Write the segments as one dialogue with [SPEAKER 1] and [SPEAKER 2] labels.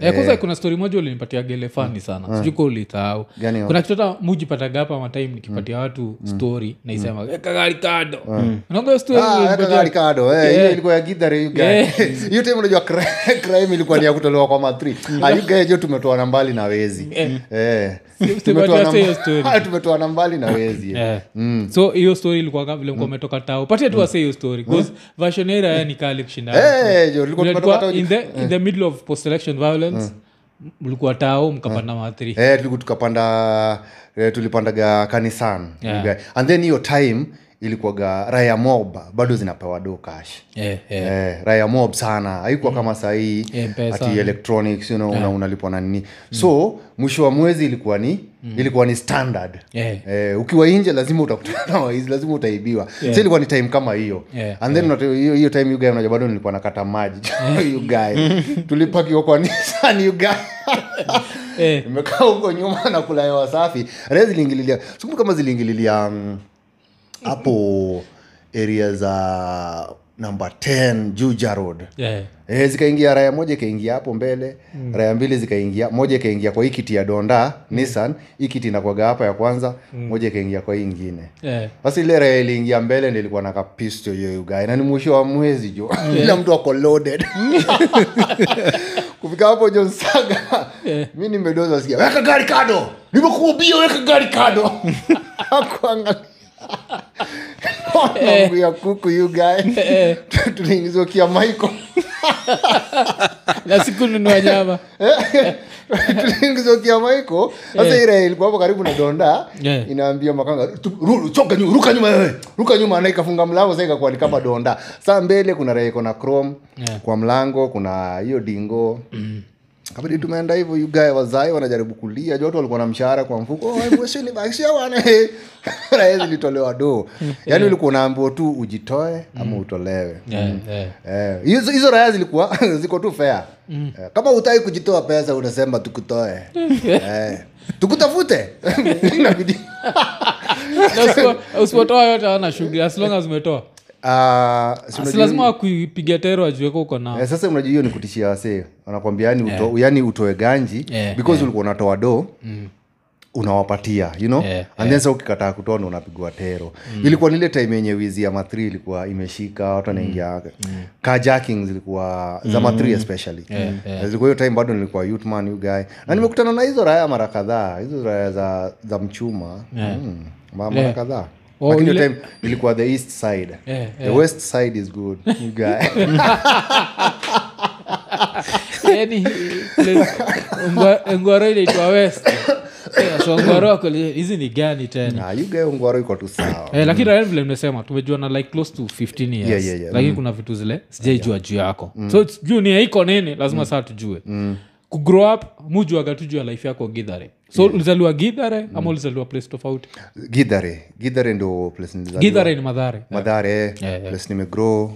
[SPEAKER 1] Eh, kwanza kuna stori moja ulinipatia gele fani sana. Mm. sijuko ulitahau kuna kitu hata mujipataga hapa matime nikipatia watu story naisema mm. kagarikado mm. hiyo
[SPEAKER 2] Ah, eh, hiyo ilikuwa ya gidhare you guy.
[SPEAKER 1] Yeah.
[SPEAKER 2] hiyo time unajua crime ilikuwa ni ya kutolewa kwa matri. Ayugaejo tumetoana mbali na wezi? Eh. Tumetoana mbali na wezi.
[SPEAKER 1] So hiyo story ilikuwa vile mkuwa umetoka tao patia tu wase hiyo story bcause version era ya ni kali kushinda
[SPEAKER 2] Eh,
[SPEAKER 1] in the middle of post election violence mlikuwa tao mkapanda mathri
[SPEAKER 2] Eh, tuliku- tukapanda eh, tulipandaga kanisan
[SPEAKER 1] Yeah.
[SPEAKER 2] and then hiyo time ilikuwaga raya mob bado zinapewa do cash.
[SPEAKER 1] Yeah, yeah.
[SPEAKER 2] Eh, raya mob sana. Haikuwa kama sahii
[SPEAKER 1] M-Pesa.
[SPEAKER 2] ati electronics you know, yeah. unalipwa na nini. So mwisho wa mwezi ilikuwa ni ilikuwa ni standard.
[SPEAKER 1] Yeah.
[SPEAKER 2] Eh, ukiwa nje lazima utakutana waizi lazima utaibiwa. Yeah. so ilikuwa ni time kama hiyo.
[SPEAKER 1] Yeah,
[SPEAKER 2] and then hiyo hiyo time ugae unaja bado nilikuwa nakata maji. Ugae tulipakiwa kwa Nissan ugae
[SPEAKER 1] Eh,
[SPEAKER 2] imekaa huko nyuma na kula hewa safi. Raya ziliingililia sikumbu kama ziliingililia mm, hapo area za namba 10 juja road
[SPEAKER 1] yeah.
[SPEAKER 2] e, zikaingia raya moja ikaingia hapo mbele mm. raya mbili zikaingia moja ikaingia kwa ikiti kiti ya donda mm. nissan ikiti kiti inakwaga hapa ya kwanza mm. moja ikaingia kwa hii ingine
[SPEAKER 1] Yeah.
[SPEAKER 2] ile raya iliingia mbele ndilikuwa na kapisto yoyugae na ni mwisho wa mwezi jo kila mtu ako loaded kufika hapo john yeah. mi nimedoza sikia weka gari kado nimekuubia weka gari kado akuangalia ya kuku you guy. Tuliingizwa kia michael
[SPEAKER 1] na siku nyama.
[SPEAKER 2] Tuliingizwa kia maiko sasa ile ilikuwa hapo karibu na donda.
[SPEAKER 1] Yeah.
[SPEAKER 2] inaambia makanga choka nyuma ruka nyuma wewe. Ruka nyuma. Na ikafunga mlango sasa ikakuwa ni kama donda. Saa mbele kuna raha na chrome.
[SPEAKER 1] Yeah.
[SPEAKER 2] kwa mlango kuna hiyo dingo kabidi tumeenda hivyo ugae wazai wanajaribu kulia. Joto walikuwa na mshahara kwa mfuko. "Oh, wana? Raha zilitolewa do yaani ulikuwa unaambiwa tu ujitoe ama utolewe.
[SPEAKER 1] Yeah, yeah.
[SPEAKER 2] Eh, hizo hizo raya zilikuwa ziko tu fair. Eh, kama utai kujitoa pesa unasema tukutoe. Eh, tukutafute. Inabidi.
[SPEAKER 1] Na usipo- usipotoa yote ana shughuli as long as umetoa
[SPEAKER 2] Ah, si
[SPEAKER 1] si lazima wakuipiga tero ajueko uko nao.
[SPEAKER 2] Eh, sasa unajua hiyo ni kutishia wasee. Wanakwambia yani, uto, yani utoe ganji
[SPEAKER 1] Yeah,
[SPEAKER 2] because ulikuwa unatoa do unawapatia you know?
[SPEAKER 1] Yeah,
[SPEAKER 2] and then sa ukikataa kutoa ndo unapigwa tero. Ilikuwa nile time yenye wizi ya mathri ilikuwa imeshika watu wanaingia carjacking zilikuwa za mathri especially.
[SPEAKER 1] Yeah,
[SPEAKER 2] zilikuwa hiyo time bado nilikuwa youthman you guy. Na nimekutana na hizo raya mara kadhaa hizo raya za, za mchuma. Mm, mara
[SPEAKER 1] Yeah.
[SPEAKER 2] kadhaa
[SPEAKER 1] Oh,
[SPEAKER 2] lakini time ilikuwa the east side.
[SPEAKER 1] Yeah,
[SPEAKER 2] the west side is good guy.
[SPEAKER 1] Yani ngwaro inaitwa west. Eh, so ngwaro hizi ni gani tena?
[SPEAKER 2] Nah, you guy ungwaro iko tu sawa.
[SPEAKER 1] Eh, lakini vile nimesema na like close to 15 years.
[SPEAKER 2] Yeah, yeah, yeah.
[SPEAKER 1] lakini kuna vitu zile sijaijua juu yako. So juu ni iko nini lazima saa tujue. Kugrow up mujuaga tujua life yako gidhare so ulizaliwa gidhare ama ulizaliwa place tofauti?
[SPEAKER 2] Gidhare gidhare ndo place
[SPEAKER 1] gidhare ni madhare
[SPEAKER 2] madhare
[SPEAKER 1] Yeah, yeah.
[SPEAKER 2] place nimegrow.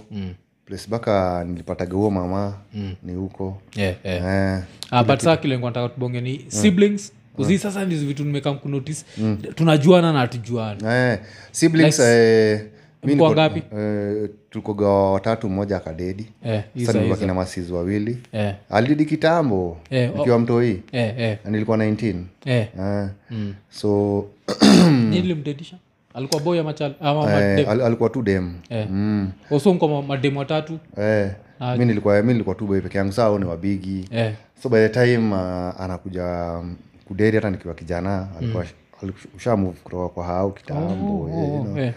[SPEAKER 2] Place mpaka nilipataga huo mama ni huko.
[SPEAKER 1] Yeah, yeah.
[SPEAKER 2] eh,
[SPEAKER 1] Ah, but saa kile nataka tubonge ni siblings. Kuzi sasa ndizo vitu nimekam kunotice tunajuana na hatujuana
[SPEAKER 2] eh, siblings eh, mi
[SPEAKER 1] Mko wangapi?
[SPEAKER 2] eh, tulikoga watatu mmoja akadedi
[SPEAKER 1] Eh,
[SPEAKER 2] sasa
[SPEAKER 1] nilikuwa
[SPEAKER 2] kina na masizi wawili.
[SPEAKER 1] Eh,
[SPEAKER 2] alidi kitambo
[SPEAKER 1] Eh, oh.
[SPEAKER 2] nikiwa mtoi.
[SPEAKER 1] Eh, eh,
[SPEAKER 2] nilikuwa 9
[SPEAKER 1] eh.
[SPEAKER 2] eh, so
[SPEAKER 1] nilimdedisha alikuwa boy ama chal ama
[SPEAKER 2] eh, al, alikuwa tu dem.
[SPEAKER 1] Eh.
[SPEAKER 2] mm,
[SPEAKER 1] oso mademu watatu?
[SPEAKER 2] Eh,
[SPEAKER 1] Ah.
[SPEAKER 2] mi nilikuwa mi nilikuwa tu boy peke yangu. Saa ni wabigi.
[SPEAKER 1] Eh,
[SPEAKER 2] so by the time uh, anakuja um, kudedi hata nikiwa kijana alikuwa usha move kutoka kwa hao kitambo eh, you know.
[SPEAKER 1] eh,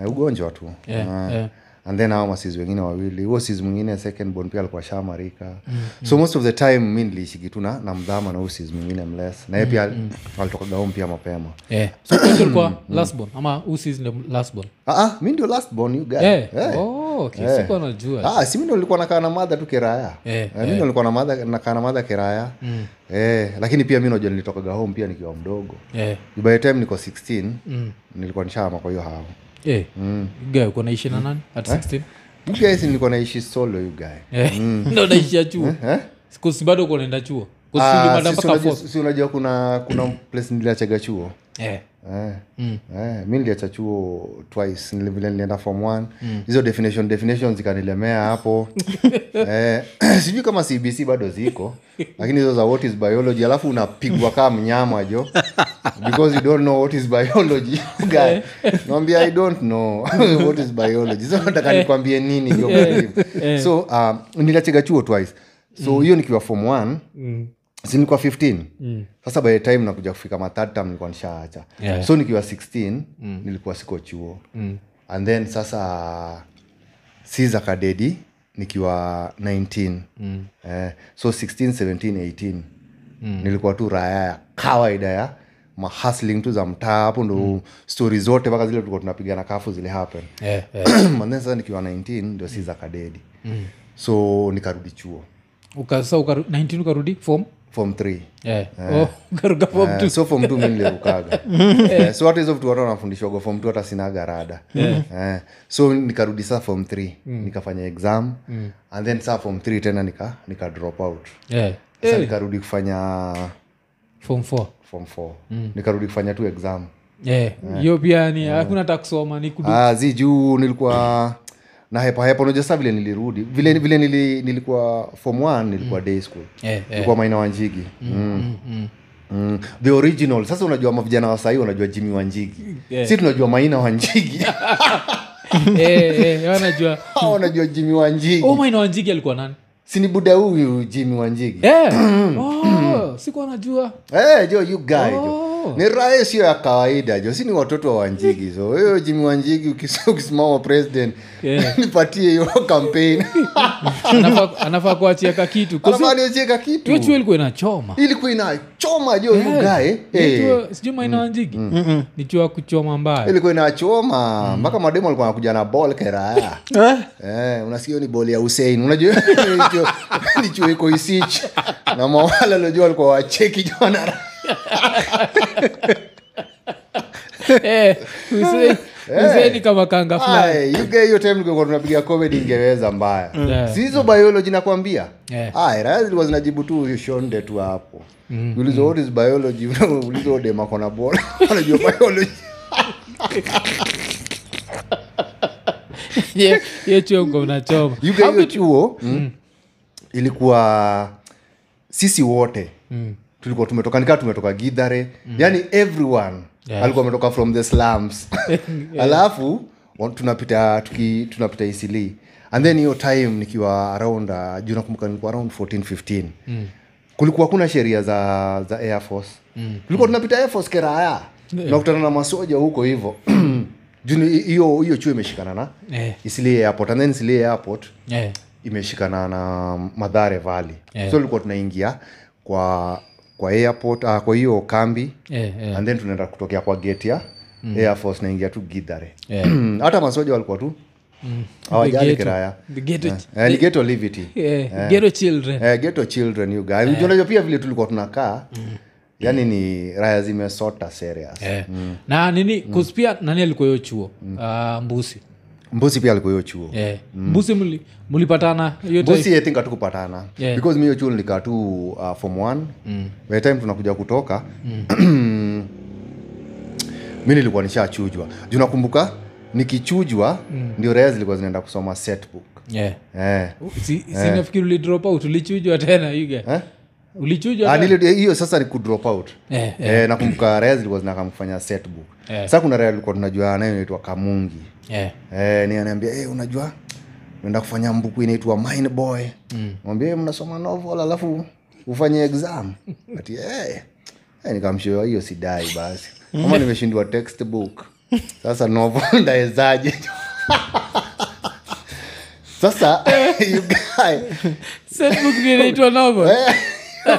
[SPEAKER 2] eh, ugonjwa tu
[SPEAKER 1] yeah,
[SPEAKER 2] uh,
[SPEAKER 1] eh.
[SPEAKER 2] And then hao masizi wengine wawili. Huo sizi mwingine second born pia alikuwa shamarika. So most of the time mi niliishiki tu na na mdhama na huo sizi mwingine mles na yeye pia alitokaga home pia mapema.
[SPEAKER 1] Eh. so ama usis
[SPEAKER 2] ah, ah, mi ndio last born you guy.
[SPEAKER 1] Eh.
[SPEAKER 2] Eh.
[SPEAKER 1] oh, okay. Sikuwa najua.
[SPEAKER 2] Ah, si mi ndo nilikuwa nakaa na madha tu kiraya. Mi ndo nilikuwa na madha- nakaa na madha kiraya. Eh, lakini pia mi najua nilitokaga home pia nikiwa mdogo.
[SPEAKER 1] Yeah.
[SPEAKER 2] by the time niko 16
[SPEAKER 1] Mm.
[SPEAKER 2] nilikuwa nishama kwa hiyo hao
[SPEAKER 1] eh. Guy, uko naishi na nani? At 16
[SPEAKER 2] guys nilikuwa naishi solo you guy.
[SPEAKER 1] Eh. ndo naishia chuo.
[SPEAKER 2] eh?
[SPEAKER 1] sikusi bado uko naenda chuo? 'Cause
[SPEAKER 2] Ah, unajua- unajua kuna kuna place niliachaga chuo.
[SPEAKER 1] Eh.
[SPEAKER 2] Eh. Eh, mi niliacha chuo twice vile nilienda form one. Hizo definition definition zikanilemea hapo. Eh, sijui kama cbc bado ziko lakini hizo za what is biology alafu unapigwa kaa mnyama jo. Because you don't know what is biology guy. Naambia i don't know what is biology. So nataka nikwambie nini jo so um, niliachaga chuo twice. So hiyo nikiwa form one si nilikuwa 15 sasa by the time nakuja kufika ma nilikuwa nishaacha.
[SPEAKER 1] Yeah.
[SPEAKER 2] so nikiwa 16 nilikuwa siko chuo. And then sasa siza kadedi nikiwa 19 eh, so 16 17 18 nilikuwa tu raya ya kawaida ya mahasling tu za mtaa hapo ndo stori zote mpaka zile tulikuwa tunapigana kafu zile happen.
[SPEAKER 1] Yeah, yeah.
[SPEAKER 2] and then sasa nikiwa 19 ndio siza kadedi. So nikarudi chuo.
[SPEAKER 1] Uka- sa 19 ukarudi form
[SPEAKER 2] form 3
[SPEAKER 1] Eh. Oh, form
[SPEAKER 2] Eh, so fom tu mi nilirukaga. Eh, so hata hizo vitu watu wanafundishwaga fom tu hata sinaga rada. So nikarudi saa fom th nikafanya exam. And then saa fom th tena nika, nika drop out. Sasa nikarudi kufanya
[SPEAKER 1] form four.
[SPEAKER 2] fom f nikarudi kufanya tu exam.
[SPEAKER 1] Hiyo pia ni hakuna hata kusoma ni kudu
[SPEAKER 2] ah, zi juu nilikuwa na hepahepa unajua saa vile nilirudi vile, vile nili, nilikuwa form one nilikuwa day school.
[SPEAKER 1] Yeah, yeah.
[SPEAKER 2] nilikuwa maina wanjigi mm. Mm. the original sasa unajua mavijana wa sahii unajua jimi wanjigi
[SPEAKER 1] Yeah.
[SPEAKER 2] si tunajua maina wanjigi
[SPEAKER 1] Eh, eh, wanajua.
[SPEAKER 2] Hao wanajua jimi wanjigi
[SPEAKER 1] oh, maina wanjigi alikuwa nani?
[SPEAKER 2] Sini buda huyu jimi wanjigi
[SPEAKER 1] yeah. Oh, sikuwa najua
[SPEAKER 2] hey, jo you guy jo.
[SPEAKER 1] Oh.
[SPEAKER 2] Ni raha sio ya kawaida jo. Si ni watoto wa wanjigi so. Hiyo jimi wanjigi ukisimama president
[SPEAKER 1] Yeah.
[SPEAKER 2] nipatie hiyo campaign.
[SPEAKER 1] Anafaa anafaa kuachia ka kitu. Hiyo
[SPEAKER 2] kitu.
[SPEAKER 1] Chuo ilikuwa inachoma.
[SPEAKER 2] Ilikuwa inachoma jo yes.
[SPEAKER 1] ugae
[SPEAKER 2] Eh.
[SPEAKER 1] sijui maina wanjigi. Ni chua kuchoma mbaya.
[SPEAKER 2] Ilikuwa inachoma. Mpaka mademu alikuwa anakuja na bol keraya eh, unasikia ni bol ya husein unajua? Ni chuo- iko isich. Na mawala lojua alikuwa wacheki jona
[SPEAKER 1] Eh, Hussein- Hussein kama kanga fulani.
[SPEAKER 2] hiyo time tulikuwa tunapiga comedy ingeweza mbaya.
[SPEAKER 1] Yeah.
[SPEAKER 2] si hizo biology nakwambia?
[SPEAKER 1] Yeah.
[SPEAKER 2] Aya, raya zilikuwa zinajibu tu shonde tu hapo. Ulizo what is biology ulizo bol anajua biology.
[SPEAKER 1] Mko mnachoma
[SPEAKER 2] hiyo chuo mm, ilikuwa sisi wote tulikuwa tumetoka nikaa tumetoka gidhare yani everyone
[SPEAKER 1] Yeah.
[SPEAKER 2] alikuwa ametoka from the slums. Alafu tunapita tuki, tunapita isili. And then hiyo time nikiwa around uh, juu nakumbuka nilikuwa around 14 15 kulikuwa kuna sheria za za air force. Tulikuwa tunapita air force keraya. Nakutana na masoja huko hivo. Hiyo hiyo chuo imeshikana na
[SPEAKER 1] yeah.
[SPEAKER 2] isili airport. And then isili airport
[SPEAKER 1] yeah.
[SPEAKER 2] imeshikana na madhare valley.
[SPEAKER 1] Yeah.
[SPEAKER 2] so ilikuwa tunaingia kwa kwa airport uh, kwa hiyo kambi
[SPEAKER 1] yeah, yeah.
[SPEAKER 2] and then tunaenda kutokea kwa gate ya air force naingia tu gidhare
[SPEAKER 1] yeah.
[SPEAKER 2] hata masoja walikuwa tu hawajali
[SPEAKER 1] The ghetto-
[SPEAKER 2] Eh,
[SPEAKER 1] eh, children.
[SPEAKER 2] Eh, pia vile tulikuwa tunakaa yani ni raya zimesota serious.
[SPEAKER 1] Mm. na nini kuspia nani alikuwa hiyo chuo? Ah, mbusi
[SPEAKER 2] mbusi pia alikuwa chuo.
[SPEAKER 1] Mm. mbusi muli, mulipatana
[SPEAKER 2] mbusi i think hatukupatana.
[SPEAKER 1] Yeah.
[SPEAKER 2] because mi chuo nilikaa tu uh, form one. By time tunakuja kutoka mi nilikuwa nishachujwa. Juu nakumbuka nikichujwa ndio raya zilikuwa zinaenda kusoma setbook.
[SPEAKER 1] Yeah.
[SPEAKER 2] eh.
[SPEAKER 1] Si- sinafikiri ulidrop out ulichujwa tena yuge
[SPEAKER 2] Eh? Ah, nile- hiyo sasa ni kudrop out.
[SPEAKER 1] Eh, eh,
[SPEAKER 2] Eh, nakumbuka raya zilikuwa kufanya setbook.
[SPEAKER 1] Eh.
[SPEAKER 2] sasa kuna raya ilikuwa tunajua nayo inaitwa kamungi.
[SPEAKER 1] Eh.
[SPEAKER 2] eh, ni anaambia hey, unajua naenda kufanya mbuku inaitwa mine boy. Mm. mwambia "Eh, mnasoma novel alafu ufanye exam. Ati hey. hey, nikamshoa hiyo sidai basi. Kama nimeshindwa textbook. Sasa novel ndaezaje? Sasa you guy.
[SPEAKER 1] Setbook inaitwa novel
[SPEAKER 2] eh,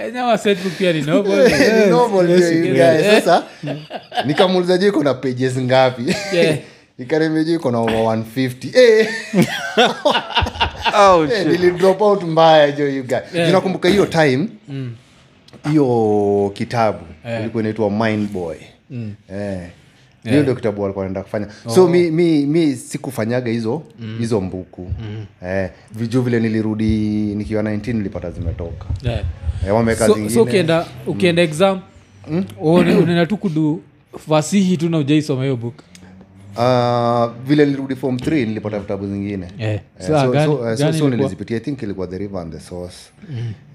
[SPEAKER 1] Eh, nyama setbook pia ni novel
[SPEAKER 2] ni novel
[SPEAKER 1] Yes,
[SPEAKER 2] hiyo, you
[SPEAKER 1] yes.
[SPEAKER 2] guy. sasa nikamuuliza je iko pages ngapi?
[SPEAKER 1] Yeah.
[SPEAKER 2] ikaremeje iko over 150 eh.
[SPEAKER 3] Oh,
[SPEAKER 2] Eh, nili drop out mbaya jo you guy. Hiyo time hiyo kitabu ilikuwa inaitwa mind boy. Eh. Hiyo ndio kitabu walikuwa naenda kufanya. So mi, mi, mi sikufanyaga hizo hizo mbuku. Eh, vijuu vile nilirudi nikiwa 9 nilipata zimetoka.
[SPEAKER 1] Yeah.
[SPEAKER 2] eh, wameweka
[SPEAKER 1] so,
[SPEAKER 2] zingine
[SPEAKER 1] so ukienda ukienda exam mm? unaenda tu kudu fasihi tu na ujaisoma hiyo book
[SPEAKER 2] Ah, vile nilirudi form 3 nilipata vitabu zingine.
[SPEAKER 1] Eh,
[SPEAKER 2] Eh,
[SPEAKER 1] so,
[SPEAKER 2] so-
[SPEAKER 1] gani-
[SPEAKER 2] so- eh, so-
[SPEAKER 1] ilikuwa?
[SPEAKER 2] nilizipitia i think ilikuwa the river and the source.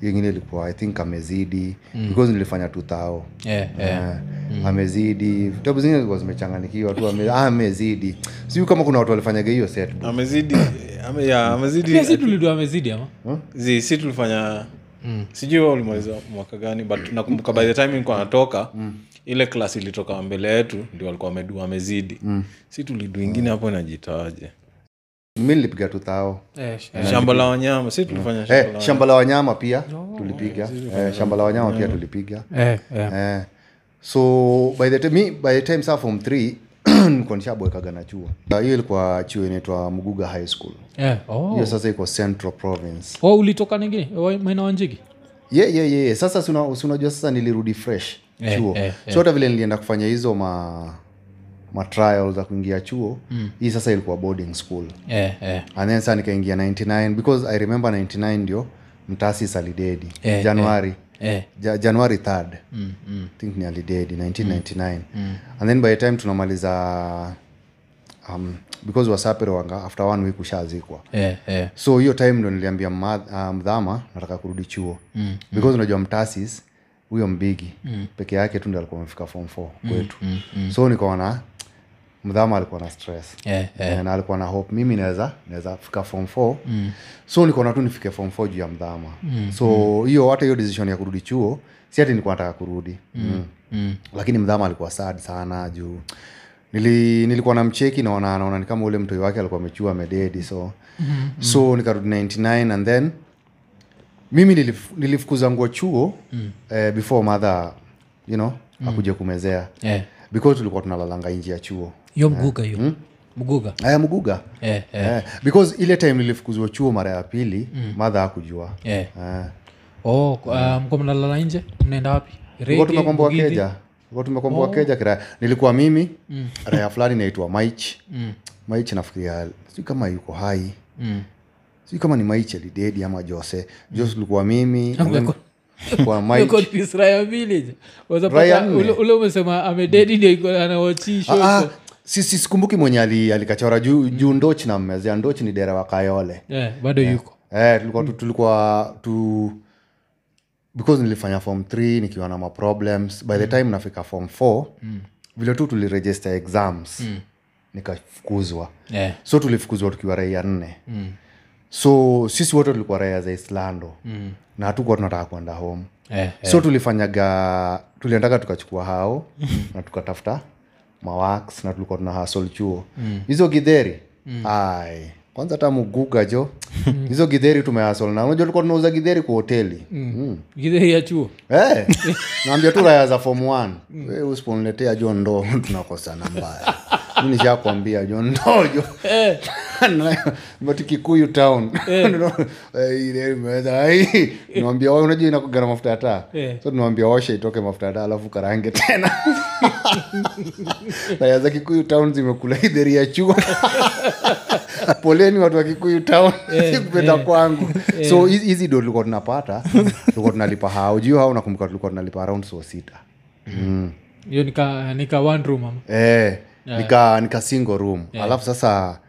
[SPEAKER 2] Ingine ilikuwa i think amezidi. Because nilifanya tutao
[SPEAKER 1] Eh, eh.
[SPEAKER 2] Eh, amezidi. Vitabu zingine zilikuwa zimechanganikiwa tu ame, ah, amezidi. Siu kama kuna watu walifanyaga hiyo set.
[SPEAKER 3] Amezidi ame, ya, amezidi
[SPEAKER 1] si tulidua amezidi ama?
[SPEAKER 3] Zi si tulifanya sijui wewe ulimaliza mwaka gani but nakumbuka by the time nilikuwa natoka ile klas ilitoka mbele yetu ndio walikuwa wamedua amezidi si tulidu ingine hapo inajitawaje?
[SPEAKER 2] Mi nilipiga tutao
[SPEAKER 1] eh, sh-
[SPEAKER 3] shamba. la wanyama. Si tulifanya shamba
[SPEAKER 2] eh, shamba la wanyama. pia tulipiga. eh, shamba la wanyama pia tulipiga.
[SPEAKER 1] Eh, eh.
[SPEAKER 2] eh, so by the time, mi, by the time saa form 3 nilikuwa nishabwekaga na chuo. Ah, hiyo ilikuwa chuo inaitwa mguga high school.
[SPEAKER 1] Yeah. oh.
[SPEAKER 2] hiyo sasa iko central province.
[SPEAKER 1] Oh, ulitoka ningine maina wanjigi
[SPEAKER 2] yeah, yeah, yeah. sasa si una- si unajua sasa nilirudi fresh
[SPEAKER 1] Eh,
[SPEAKER 2] chuo.
[SPEAKER 1] eh,
[SPEAKER 2] so hata vile nilienda kufanya hizo ma ma trial za kuingia chuo hii sasa ilikuwa boarding school.
[SPEAKER 1] Eh, eh.
[SPEAKER 2] and then saa nikaingia 99 because i remember 99 ndio mtasi salidedi
[SPEAKER 1] Eh,
[SPEAKER 2] januari
[SPEAKER 1] Eh.
[SPEAKER 2] ja, january 3rd
[SPEAKER 1] Mm, mm.
[SPEAKER 2] Think ni alidedi 1999 and then by the time tunamaliza um, because wasaperewanga after one week ushazikwa.
[SPEAKER 1] Eh, eh.
[SPEAKER 2] so hiyo time ndo niliambia mdhama um, nataka kurudi chuo. Mm. because unajua mtasis huyo mbigi mm. peke yake tu ndi alikuwa amefika form 4 kwetu mm, mm. so nikaona mdhama alikuwa na stress
[SPEAKER 1] yeah,
[SPEAKER 2] yeah. na alikuwa na hope mimi naweza naweza fika form 4 mm. so nikaona tu nifike form 4 juu ya mdhama mm. so hiyo hata hiyo decision ya kurudi chuo si ati nilikuwa nataka kurudi mm.
[SPEAKER 1] Mm.
[SPEAKER 2] lakini mdhama alikuwa sad sana juu nili, nilikuwa na mcheki naona naona ni kama ule mtoi wake alikuwa amechua amededi so mm-hmm. so nikarudi 99 and then mimi nilif, nilifukuza nguo chuo mm. eh, before mother you know mm. akuja kumezea
[SPEAKER 1] yeah.
[SPEAKER 2] because tulikuwa tunalalanga nji ya chuo
[SPEAKER 1] hiyo mguga hiyo mguga
[SPEAKER 2] aya mguga
[SPEAKER 1] yeah, yeah.
[SPEAKER 2] Eh, because ile time nilifukuzwa chuo mara ya pili mm. madha akujua
[SPEAKER 1] Eh.
[SPEAKER 2] Eh.
[SPEAKER 1] oh, uh, mko mnalala nje mnaenda wapi
[SPEAKER 2] tumekomboa keja tumekomboa oh. keja kiraya nilikuwa mimi mm. raya fulani naitwa maich mm. maich nafikiria sijui kama yuko hai
[SPEAKER 1] Mm.
[SPEAKER 2] Sijui kama ni maichi alidedi ama jose. Jose tulikuwa mimi.
[SPEAKER 1] Ule- umesema amededi ndio
[SPEAKER 2] Ah, ah, si- si- sikumbuki mwenye ali- alikachora. Juu juu ndochi na mmezea ndochi ni dera wa kayole.
[SPEAKER 1] Eh, bado yuko.
[SPEAKER 2] Yeah, tulikuwa tu, tulikuwa tu because nilifanya form 3 nikiwa na maproblems by the time nafika form 4 vile tu tuliregister exams. Nikafukuzwa.
[SPEAKER 1] Yeah.
[SPEAKER 2] so tulifukuzwa tukiwa raia nne so sisi wote tulikuwa raia za islando na hatukuwa tunataka kwenda home.
[SPEAKER 1] Eh,
[SPEAKER 2] so tulifanyaga tuliendaga tukachukua hao na tukatafuta mawax na tulikuwa tuna hasol chuo. Hizo gidheri ai kwanza hata muguga jo. Hizo gidheri tumehasol na. Unajua tulikuwa tunauza gidheri kwa hoteli. Mm.
[SPEAKER 1] githeri ya chuo?
[SPEAKER 2] Eh, naambia tu raya za form one. Mm. usiponiletea jo ndoo. Tunakosana mbaya nishakwambia jo ndoo jo. But town. Eh, "Wewe unajua inakugana mafuta ya taa.
[SPEAKER 1] Eh.
[SPEAKER 2] so tunawambia washe itoke mafuta ya taa alafu karange tena. Raya za kikuyu town zimekula idheri ya chuo. Poleni watu wa kikuyu town. Sikupenda kwangu. So hizi ndo tulikuwa tunapata. Tulikuwa tunalipa hao. Juu hao nakumbuka tulikuwa tunalipa around so sita. Mm.
[SPEAKER 1] nika nika one room ama?
[SPEAKER 2] Eh, nika nika single room. Alafu sasa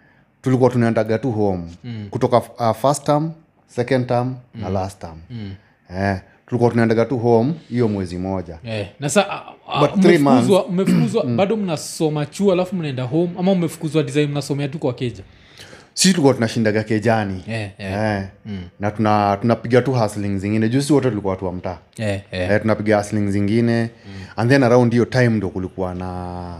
[SPEAKER 2] tulikuwa tunaendaga tu home. Kutoka uh, first term second term na last term. Eh, tulikuwa tunaendaga tu home hiyo mwezi moja.
[SPEAKER 1] Eh, na sa ah, mmefukuzwa mmefukuzwa bado mnasoma chuo alafu mnaenda home ama mmefukuzwa design mnasomea tu kwa keja?
[SPEAKER 2] Sisi tulikuwa tunashindaga kejani.
[SPEAKER 1] Eh, eh.
[SPEAKER 2] mm. na tuna tunapiga tu hasling zingine. Juu si wote tulikuwa watu wa mtaa.
[SPEAKER 1] Yeah, yeah.
[SPEAKER 2] eh, tunapiga hasling zingine. And then around hiyo time ndo kulikuwa na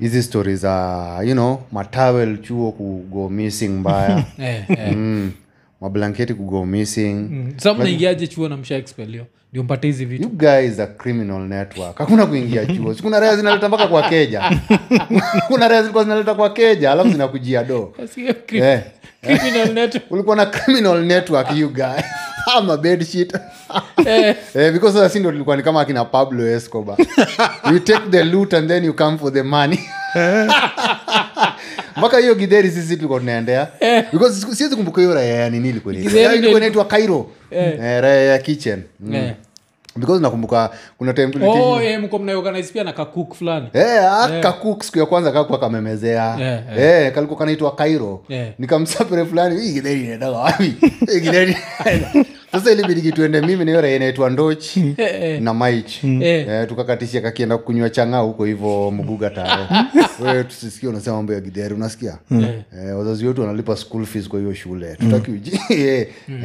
[SPEAKER 2] hizi stori za you know matawel chuo kugo missing mbaya.
[SPEAKER 1] Eh, eh.
[SPEAKER 2] mm, mablanketi kugo missing.
[SPEAKER 1] Mm. sa mnaingiaje chuo na mshaexpelio ndio mpate hizi vitu.
[SPEAKER 2] You guys are criminal network. Hakuna kuingia chuo. Si kuna raya zinaleta mpaka kwa keja? Kuna raya zilikuwa zinaleta kwa keja alafu zinakujia do eh.
[SPEAKER 1] Criminal net.
[SPEAKER 2] Ulikuwa na criminal network you guy. Ama bedsheet
[SPEAKER 1] Eh.
[SPEAKER 2] eh, because sasa ndo tulikuwa ni kama akina pablo escobar. You take the loot and then you come for the money. Mpaka hiyo gidheri sisi tulikuwa tunaendea. Because siwezi kumbuka hiyo raya ya nini ilikuwa inaitwa.
[SPEAKER 1] Githeri
[SPEAKER 2] ilikuwa inaitwa cairo. Eh, raya ya kitchen. Mm.
[SPEAKER 1] Eh.
[SPEAKER 2] Because nakumbuka kuna
[SPEAKER 1] oh eh, mko mnaorganize pia na kakuk fulani.
[SPEAKER 2] Eh, ah, kakuk siku ya kwanza kakua kamemezea
[SPEAKER 1] Yeah,
[SPEAKER 2] Eh, kalikuwa kanaitwa kairo
[SPEAKER 1] Yeah.
[SPEAKER 2] nikamsapere fulani hii wapi? Hii githeri sasa ilibidiki tuende mimi na hiyo raia inaitwa
[SPEAKER 1] Eh, eh.
[SPEAKER 2] na maich
[SPEAKER 1] Eh.
[SPEAKER 2] eh, tukakatishia kakienda kunywa changa huko hivo mguga tare wewe unasema mambo ya gidheri unasikia? Eh, wazazi wetu wanalipa school fees kwa hiyo shule. Tutaki uji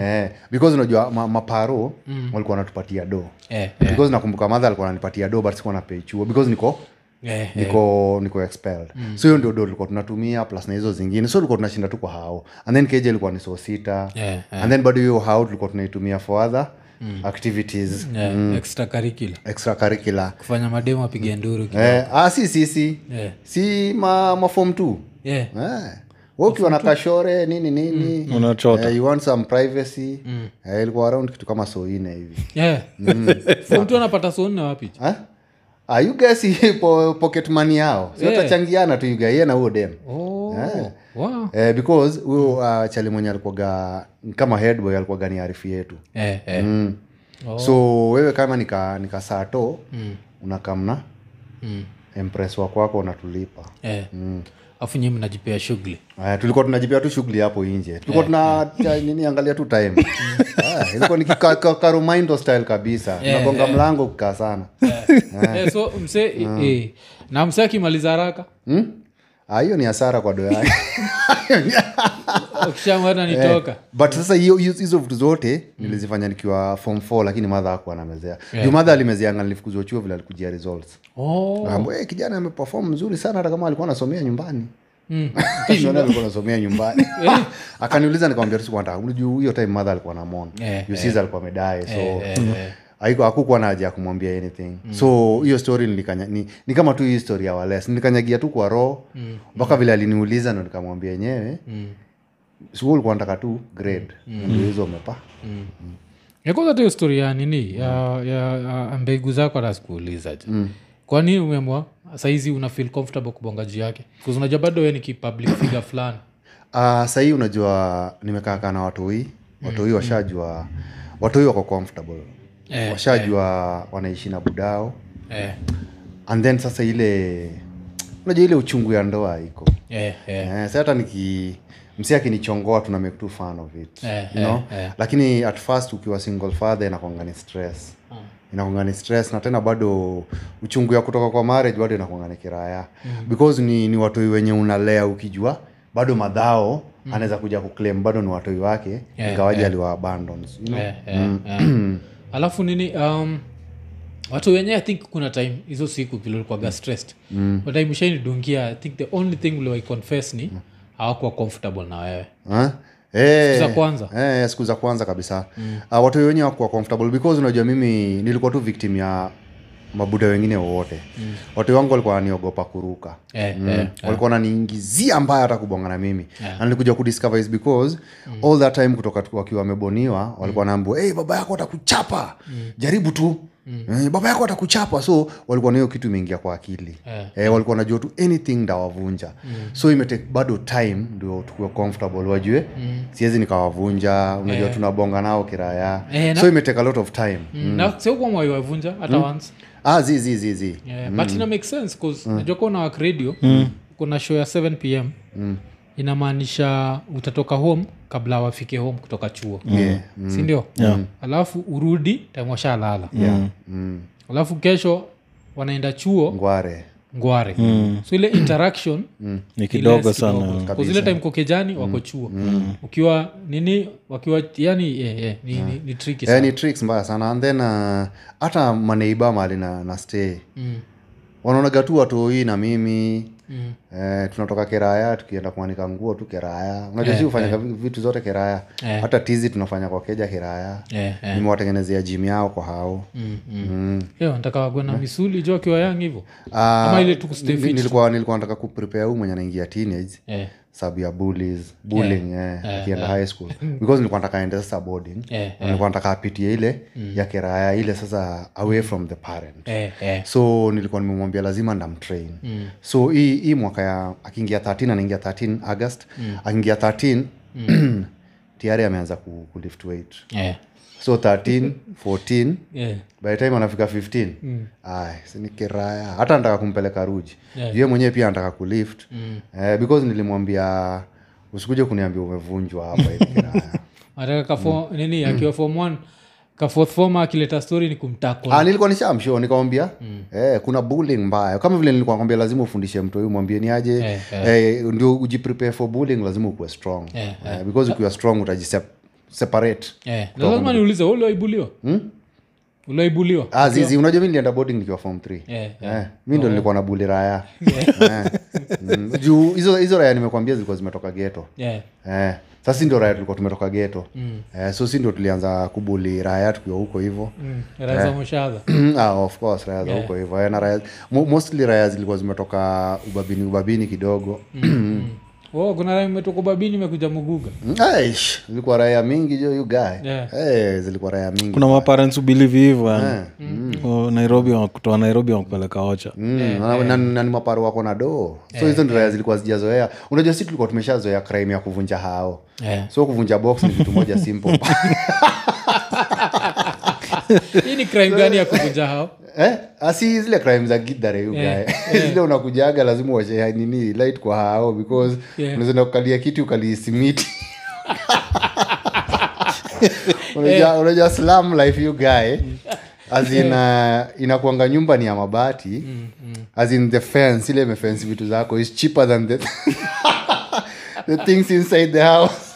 [SPEAKER 2] eh, because unajua ma, maparo walikuwa wanatupatia do.
[SPEAKER 1] Eh,
[SPEAKER 2] because nakumbuka madha alikuwa ananipatia do but sikuwa napei chuo because niko
[SPEAKER 1] eh,
[SPEAKER 2] niko yeah. niko expelled. So hiyo ndio do tulikuwa tunatumia plus na hizo zingine. So tulikuwa tunashinda tu kwa hao. And then keja ilikuwa ni so sita.
[SPEAKER 1] Eh,
[SPEAKER 2] and then bado hiyo hao tulikuwa tunaitumia for other activities.
[SPEAKER 1] Eh, extracurricular.
[SPEAKER 2] extra curricular
[SPEAKER 1] kufanya mademo apiga nduru
[SPEAKER 2] eh, ah, si si si.
[SPEAKER 1] Eh,
[SPEAKER 2] si ma, ma form two.
[SPEAKER 1] Eh.
[SPEAKER 2] eh. Ukiwa na kashore nini nini.
[SPEAKER 3] Unachota.
[SPEAKER 2] uh, you want some privacy. Eh, ilikuwa around kitu kama soine hivi.
[SPEAKER 1] Yeah. mm. mtu anapata sonne wapi?
[SPEAKER 2] Eh? Ah, you guys po, pocket money yao si
[SPEAKER 1] Yeah.
[SPEAKER 2] watachangiana tu you yeye na huo dem
[SPEAKER 1] oh. Wow.
[SPEAKER 2] eh, because huyo uh, chali mwenye alikuwaga kama headboy alikuwaga ni arifu yetu
[SPEAKER 1] eh, eh.
[SPEAKER 2] mm. so wewe kama nika, nikasato mm. unakamna
[SPEAKER 1] Mm.
[SPEAKER 2] empress wa kwako unatulipa
[SPEAKER 1] Eh. Afu nyi mnajipea shughuli.
[SPEAKER 2] Tulikuwa tunajipea tu shughuli hapo nje. Tulikuwa tuna cha- nini angalia tu time. Ah, ilikuwa ni karumindo style kabisa. Nagonga mlango kukaa sana.
[SPEAKER 1] Eh, so mse eh, na mse akimaliza haraka?
[SPEAKER 2] Hmm? Ah, hiyo ni hasara kwa doa yake. But sasa hizo vitu zote nilizifanya nikiwa form 4 lakini madha akuwa anamezea. Juu madha alimezeanga nilifukuzwa chuo vile alikujia results.
[SPEAKER 1] Oh.
[SPEAKER 2] Akaambia, hey, kijana ameperform mzuri sana hata kama alikuwa anasomea nyumbani.
[SPEAKER 1] Mm.
[SPEAKER 2] Alikuwa anasomea nyumbani. Akaniuliza nikamwambia tu sikuwa hiyo time madha alikuwa na
[SPEAKER 1] yeah,
[SPEAKER 2] yeah. alikuwa amedae so.
[SPEAKER 1] Eh, eh.
[SPEAKER 2] Haiko hakukuwa na haja ya kumwambia anything. So hiyo story nilikanya, ni, ni kama tu hii story ya wales nilikanyagia tu kwa roho. Mpaka vile aliniuliza ndo nikamwambia yenyewe.
[SPEAKER 1] Mm.
[SPEAKER 2] siku ulikuwa nataka tu grade. Ndio hizo umepa.
[SPEAKER 1] Nikoza tu hiyo story ya nini? Ya, ya, ya mbegu zako hata sikuuliza je mm. kwani umeamua? Sahizi una feel comfortable kubonga juu yake. Unajua bado we ni kipublic figure fulani.
[SPEAKER 2] Uh, sahii unajua nimekaa kaa na watoi. Watoi washajua watoi wako comfortable
[SPEAKER 1] Eh,
[SPEAKER 2] washajua wanaishi na budao
[SPEAKER 1] eh,
[SPEAKER 2] and then sasa ile unajua ile uchungu ya ndoa iko
[SPEAKER 1] eh, eh.
[SPEAKER 2] eh, sa hata niki msi akinichongoa tuna make too fun of it
[SPEAKER 1] Eh,
[SPEAKER 2] you know?
[SPEAKER 1] eh, eh.
[SPEAKER 2] lakini at first ukiwa single father inakwanga ni stress inakwanga ni stress na tena bado uchungu ya kutoka kwa marriage bado inakwanga ni kiraya because ni, ni watoi wenye unalea ukijua bado madhao anaweza kuja kuclaim bado ni watoi wake
[SPEAKER 1] Yeah,
[SPEAKER 2] ingawaji aliwa abandons you know?
[SPEAKER 1] yeah, yeah, mm. eh. alafu nini um, watu wenyewe i think kuna time hizo siku vile ulikuwaga stressed mm. but time ushainidungia i think the only thing uliwaiconfess ni hawakuwa comfortable na wewe
[SPEAKER 2] Ha? Eh,
[SPEAKER 1] Siku za kwanza?
[SPEAKER 2] hey, siku za kwanza kabisa mm. uh, watu wenyewe wakuwa comfortable because unajua mimi nilikuwa tu victim ya mabuda wengine wowote. Mm. watu wangu walikuwa waniogopa kuruka.
[SPEAKER 1] Eh,
[SPEAKER 2] Mm.
[SPEAKER 1] eh,
[SPEAKER 2] walikuwa wananiingizia mbaya hata kubonga na mimi. Na nilikuja kudiscover is because all that time kutoka wakiwa wameboniwa walikuwa naambua hey, baba yako atakuchapa. Jaribu tu. Mm. baba yako atakuchapa. So walikuwa na hiyo kitu imeingia kwa akili.
[SPEAKER 1] Yeah.
[SPEAKER 2] eh, walikuwa najua tu anything ndawavunja. So imetake bado time ndio tukuwe comfortable wajue? Siwezi nikawavunja. Unajua tunabonga nao kiraya.
[SPEAKER 1] Yeah,
[SPEAKER 2] so imetake a lot of time.
[SPEAKER 1] Mm. na seukuwa mwaiwavunja hata once
[SPEAKER 2] ah, zi zi zi zi.
[SPEAKER 1] Yeah, but ina make sense cause najua kuwa na wak radio kuna show ya 7 pm inamaanisha utatoka home kabla wafike home kutoka chuo.
[SPEAKER 2] Yeah.
[SPEAKER 1] sindio alafu urudi tamwashalala
[SPEAKER 2] mm.
[SPEAKER 1] alafu kesho wanaenda chuo
[SPEAKER 2] ngware
[SPEAKER 1] ngware. So ile interaction
[SPEAKER 3] ni kidogo sana.
[SPEAKER 1] kidogo. Time kokejani wako chuo ukiwa nini wakiwa yani yeah, yeah, ni, ni, ni tricky yeah,
[SPEAKER 2] ni tricks mbaya sana. And then uh, hata maneiba mali na, na stay.
[SPEAKER 1] Mm,
[SPEAKER 2] wanaonaga tu watoi na mimi
[SPEAKER 1] mm.
[SPEAKER 2] eh, tunatoka keraya tukienda kuanika nguo tu keraya unajua si hufanya vitu zote keraya
[SPEAKER 1] Eh.
[SPEAKER 2] hata tizi tunafanya kwa keja keraya
[SPEAKER 1] Eh, eh.
[SPEAKER 2] nimewatengenezea jim yao kwa hao
[SPEAKER 1] Mm, mm.
[SPEAKER 2] mm.
[SPEAKER 1] Yo, nataka wagwe na misuli jo akiwa yang hivo
[SPEAKER 2] uh,
[SPEAKER 1] Ama ile tu
[SPEAKER 2] nilikuwa nilikuwa nataka kuprepare huu mwenye anaingia teenage
[SPEAKER 1] eh.
[SPEAKER 2] Sababu ya bullies bullying eh, akienda high school. Because nilikuwa nataka aende sasa boarding. Na nilikuwa nataka apitie ile ya kiraya ile sasa away from the parent. So nilikuwa nimemwambia lazima ndamtrain. Mm. so hii hii mwaka ya akiingia 13 anaingia 13 august. Mm. akiingia 13 mm. tayari ameanza ku, ku weight.
[SPEAKER 1] Eh,
[SPEAKER 2] so 13 14
[SPEAKER 1] yeah.
[SPEAKER 2] by time anafika 15 mm. ay sinikiraya hata nataka kumpeleka ruji
[SPEAKER 1] Yeah.
[SPEAKER 2] yeah. mwenyewe pia anataka kulift mm. eh, because nilimwambia usikuje kuniambia umevunjwa hapa hivi kiraya
[SPEAKER 1] mm. nini akiwa form one ka akileta story ni kumtako
[SPEAKER 2] Ah, nishamsho eh, kuna bullying mbaya kama vile nilikuwa kwambia lazima ufundishe mtu huyu mwambie ni aje
[SPEAKER 1] Eh,
[SPEAKER 2] eh, ndio ujiprepare for bullying lazima ukuwe strong
[SPEAKER 1] Eh,
[SPEAKER 2] eh, because ukiwa strong utajiseparate
[SPEAKER 1] eh. na lazima niulize wewe uliwaibuliwa uliwaibuliwa
[SPEAKER 2] ah, zizi unajua mi nilienda boarding nikiwa form 3
[SPEAKER 1] Eh,
[SPEAKER 2] Eh, mi ndo nilikuwa na buli raya Eh. Mm, juu hizo hizo raya nimekwambia zilikuwa zimetoka geto
[SPEAKER 1] yeah.
[SPEAKER 2] eh, sasa si ndio raya tulikuwa tumetoka geto eh, so si ndio tulianza kubuli raya tukiwa huko hivo
[SPEAKER 1] mm, za
[SPEAKER 2] ah, of course raya za huko hivo eh, na raya mostly raya zilikuwa zimetoka ubabini ubabini kidogo
[SPEAKER 1] oh, kuna raha imetoka babini imekuja muguga.
[SPEAKER 2] Aish, zilikuwa raya mingi jo you guy.
[SPEAKER 1] Yeah.
[SPEAKER 2] Hey, zilikuwa raya mingi.
[SPEAKER 3] Kuna maparents ubelieve hivyo yani oh, nairobi wa- kutoa nairobi wakupeleka ocha
[SPEAKER 2] Mm, na- na- na ni maparu wako na doo so hizo ndio raya zilikuwa zijazoea unajua si tulikuwa tumeshazoea crime ya kuvunja hao.
[SPEAKER 1] Yeah.
[SPEAKER 2] so kuvunja box ni kitu moja simple
[SPEAKER 1] hii ni crime gani ya kuvunja hao?
[SPEAKER 2] Eh? asi zile crime za gidhare guy. zile unakujaga lazima nini light kwa hao because
[SPEAKER 1] Yeah.
[SPEAKER 2] unaweza kukalia kiti ukalisimiti unaja slam life you guy. Azina in uh, inakuanga nyumba ni ya mabati. As in the fence ile imefence vitu zako is cheaper than the, the things inside the house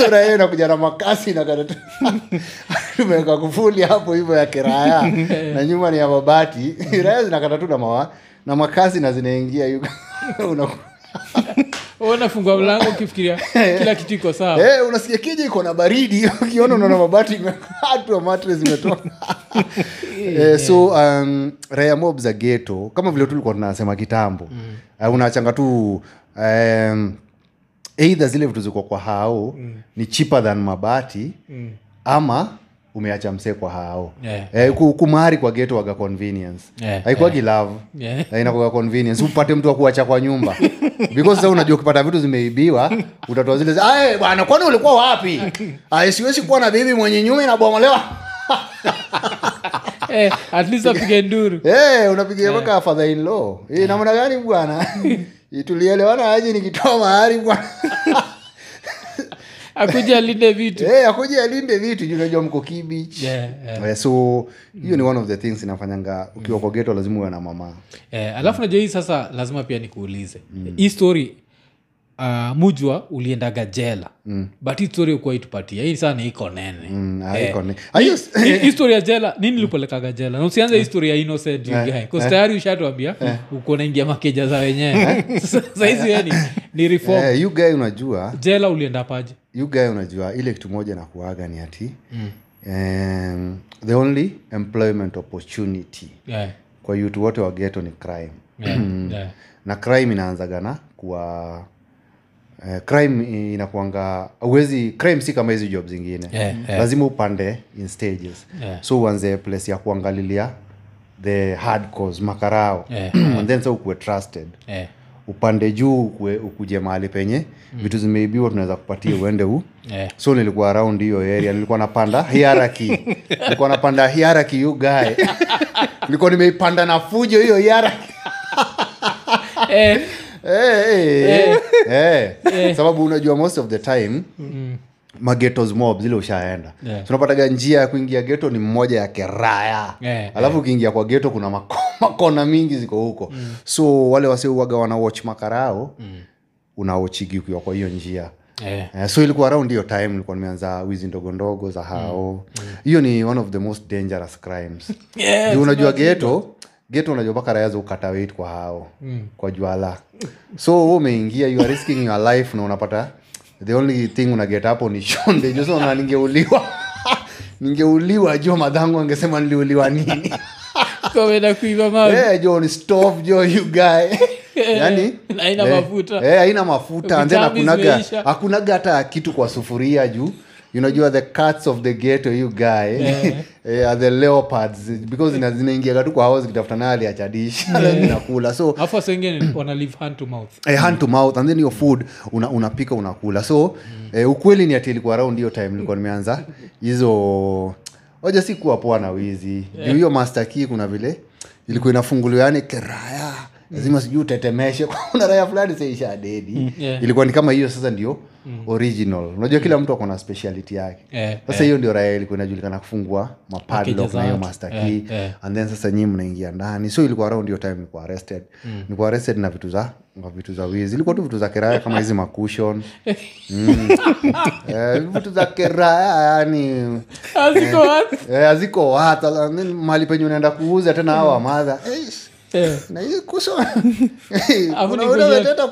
[SPEAKER 2] so na hiyo inakuja na makasi na tumeweka kufuli hapo hivyo ya kiraya na nyuma ni ya mabati. Raya zinakata tu na mawa na makasi na zinaingia
[SPEAKER 1] unafungua mlango ukifikiria kila kitu iko sawa.
[SPEAKER 2] Hey, unasikia kija iko na baridi. Ukiona unaona mabati imekatwa matre zimetoka eh, so um, raya mob za geto kama vile tulikuwa tunasema kitambo. Mm. uh, unachanga tu um, eidha zile vitu ziko kwa hao mm. ni cheaper than mabati mm. ama umeacha msee kwa hao.
[SPEAKER 1] Yeah.
[SPEAKER 2] eh, kumari kwa geto waga convenience.
[SPEAKER 1] Yeah,
[SPEAKER 2] haikuwagi love.
[SPEAKER 1] Yeah.
[SPEAKER 2] Eh, inakuwa convenience. Upate mtu akuacha kwa nyumba. Because sasa unajua ukipata vitu zimeibiwa utatoa zile "Aye, bwana kwani ulikuwa wapi? Aye, siwezi kuwa na bibi mwenye nyuma inabomolewa.
[SPEAKER 1] Hey, at least apige nduru.
[SPEAKER 2] Hey, unapigia mpaka father in law hey, namna gani bwana tulielewana aje nikitoa mahari bwana?
[SPEAKER 1] Akuja alinde vitu.
[SPEAKER 2] Hey, akuja alinde vitu. Unajua mko kibich
[SPEAKER 1] yeah, yeah.
[SPEAKER 2] Eh, so hiyo ni one of the things inafanyanga. Ukiwa kwa geto lazima uwe na mama.
[SPEAKER 1] Yeah, alafu najua hii sasa lazima pia nikuulize. Hii story uh, mujwa uliendaga jela mm. but histori ukuwa itupatia hii sana iko nene
[SPEAKER 2] Mm,
[SPEAKER 1] Eh, hii- hii story ya jela nini lipelekaga jela na usianze hii story ya innocent you guy. 'Cause tayari ushatuambia uko naingia makeja za wenyewe sahizi we ni, ni reform
[SPEAKER 2] Eh, you guy unajua
[SPEAKER 1] jela ulienda paje
[SPEAKER 2] you guy unajua ile kitu moja na kuaga ni ati mm. um, the only employment opportunity
[SPEAKER 1] yeah.
[SPEAKER 2] kwa yutu wote wageto ni crime
[SPEAKER 1] Yeah. Yeah.
[SPEAKER 2] na crime inaanzagana kuwa uh, crime inakuanga uwezi crime si kama hizi job zingine.
[SPEAKER 1] Yeah, yeah.
[SPEAKER 2] lazima upande in stages.
[SPEAKER 1] Yeah.
[SPEAKER 2] so uanze place ya kuangalilia the hard cause makarao
[SPEAKER 1] Yeah,
[SPEAKER 2] and then sa ukuwe trusted.
[SPEAKER 1] Yeah.
[SPEAKER 2] upande juu ukuje mahali penye vitu zimeibiwa tunaweza kupatia uende huu
[SPEAKER 1] Yeah.
[SPEAKER 2] so nilikuwa around hiyo area nilikuwa napanda hierarchy. Nilikuwa napanda hierarchy you guy. Nilikuwa nimeipanda na fujo hiyo hierarchy.
[SPEAKER 1] Eh,
[SPEAKER 2] Eh, eh, eh. sababu unajua most of the time magetos mob zile ushaenda.
[SPEAKER 1] Yeah.
[SPEAKER 2] tunapataga njia ya kuingia geto ni mmoja ya keraya.
[SPEAKER 1] Yeah,
[SPEAKER 2] alafu ukiingia kwa geto kuna mako, makona mingi ziko huko. So wale wasiuaga wana makarao mm. unaochigi ukiwa kwa hiyo njia. Yeah. So ilikuwa around hiyo time ilikuwa nimeanza wizi ndogo ndogo za hao. Hiyo ni one of the most dangerous crimes.
[SPEAKER 1] Yeah,
[SPEAKER 2] unajua geto geto unajua mpaka raya za ukata weight kwa hao kwa juala so wewe umeingia you are risking your life na unapata the only thing unaget hapo ni shonde jo ningeuliwa. Ningeuliwa jo madhangu angesema niliuliwa nini?
[SPEAKER 1] Mawe.
[SPEAKER 2] Eh, jo ni stove jo you guy. Yani
[SPEAKER 1] haina
[SPEAKER 2] eh,
[SPEAKER 1] mafuta.
[SPEAKER 2] eh, haina mafuta. Then hakunaga hakunaga hata kitu kwa sufuria juu unajua the cats of the ghetto you guy. Yeah. are the leopards. Because zina- zinaingiaga tu kwa house so
[SPEAKER 1] wasa wana live hand to mouth.
[SPEAKER 2] Eh, hand to mouth. And then your food una, unapika unakula. So eh, ukweli ni ati ilikuwa around hiyo time nilikuwa nimeanza. Hizo oja si kuwa poa na wizi. Juu hiyo master key kuna vile ilikuwa inafunguliwa yani keraya lazima sijui utetemeshe. Kuna raya fulani saisha dedi.
[SPEAKER 1] Yeah.
[SPEAKER 2] ilikuwa ni kama hiyo sasa ndio original. Unajua kila mtu akona speciality yake.
[SPEAKER 1] Yeah,
[SPEAKER 2] sasa hiyo ndio raya ilikuwa inajulikana kufungua mapadlock na hiyo master key.
[SPEAKER 1] yeah, yeah.
[SPEAKER 2] and then sasa nyii mnaingia ndani. So ilikuwa around hiyo time nilikuwa arrested. Mm. nilikuwa arrested na vitu za vitu za wizi. Ilikuwa tu vitu za kiraya kama hizi makushon. Mm. eh, vitu za kiraya yani.
[SPEAKER 1] Haziko
[SPEAKER 2] eh, eh, wata and penye unaenda kuuza tena hawa madha
[SPEAKER 1] Eh,
[SPEAKER 2] na hii kuso
[SPEAKER 1] Hapo ni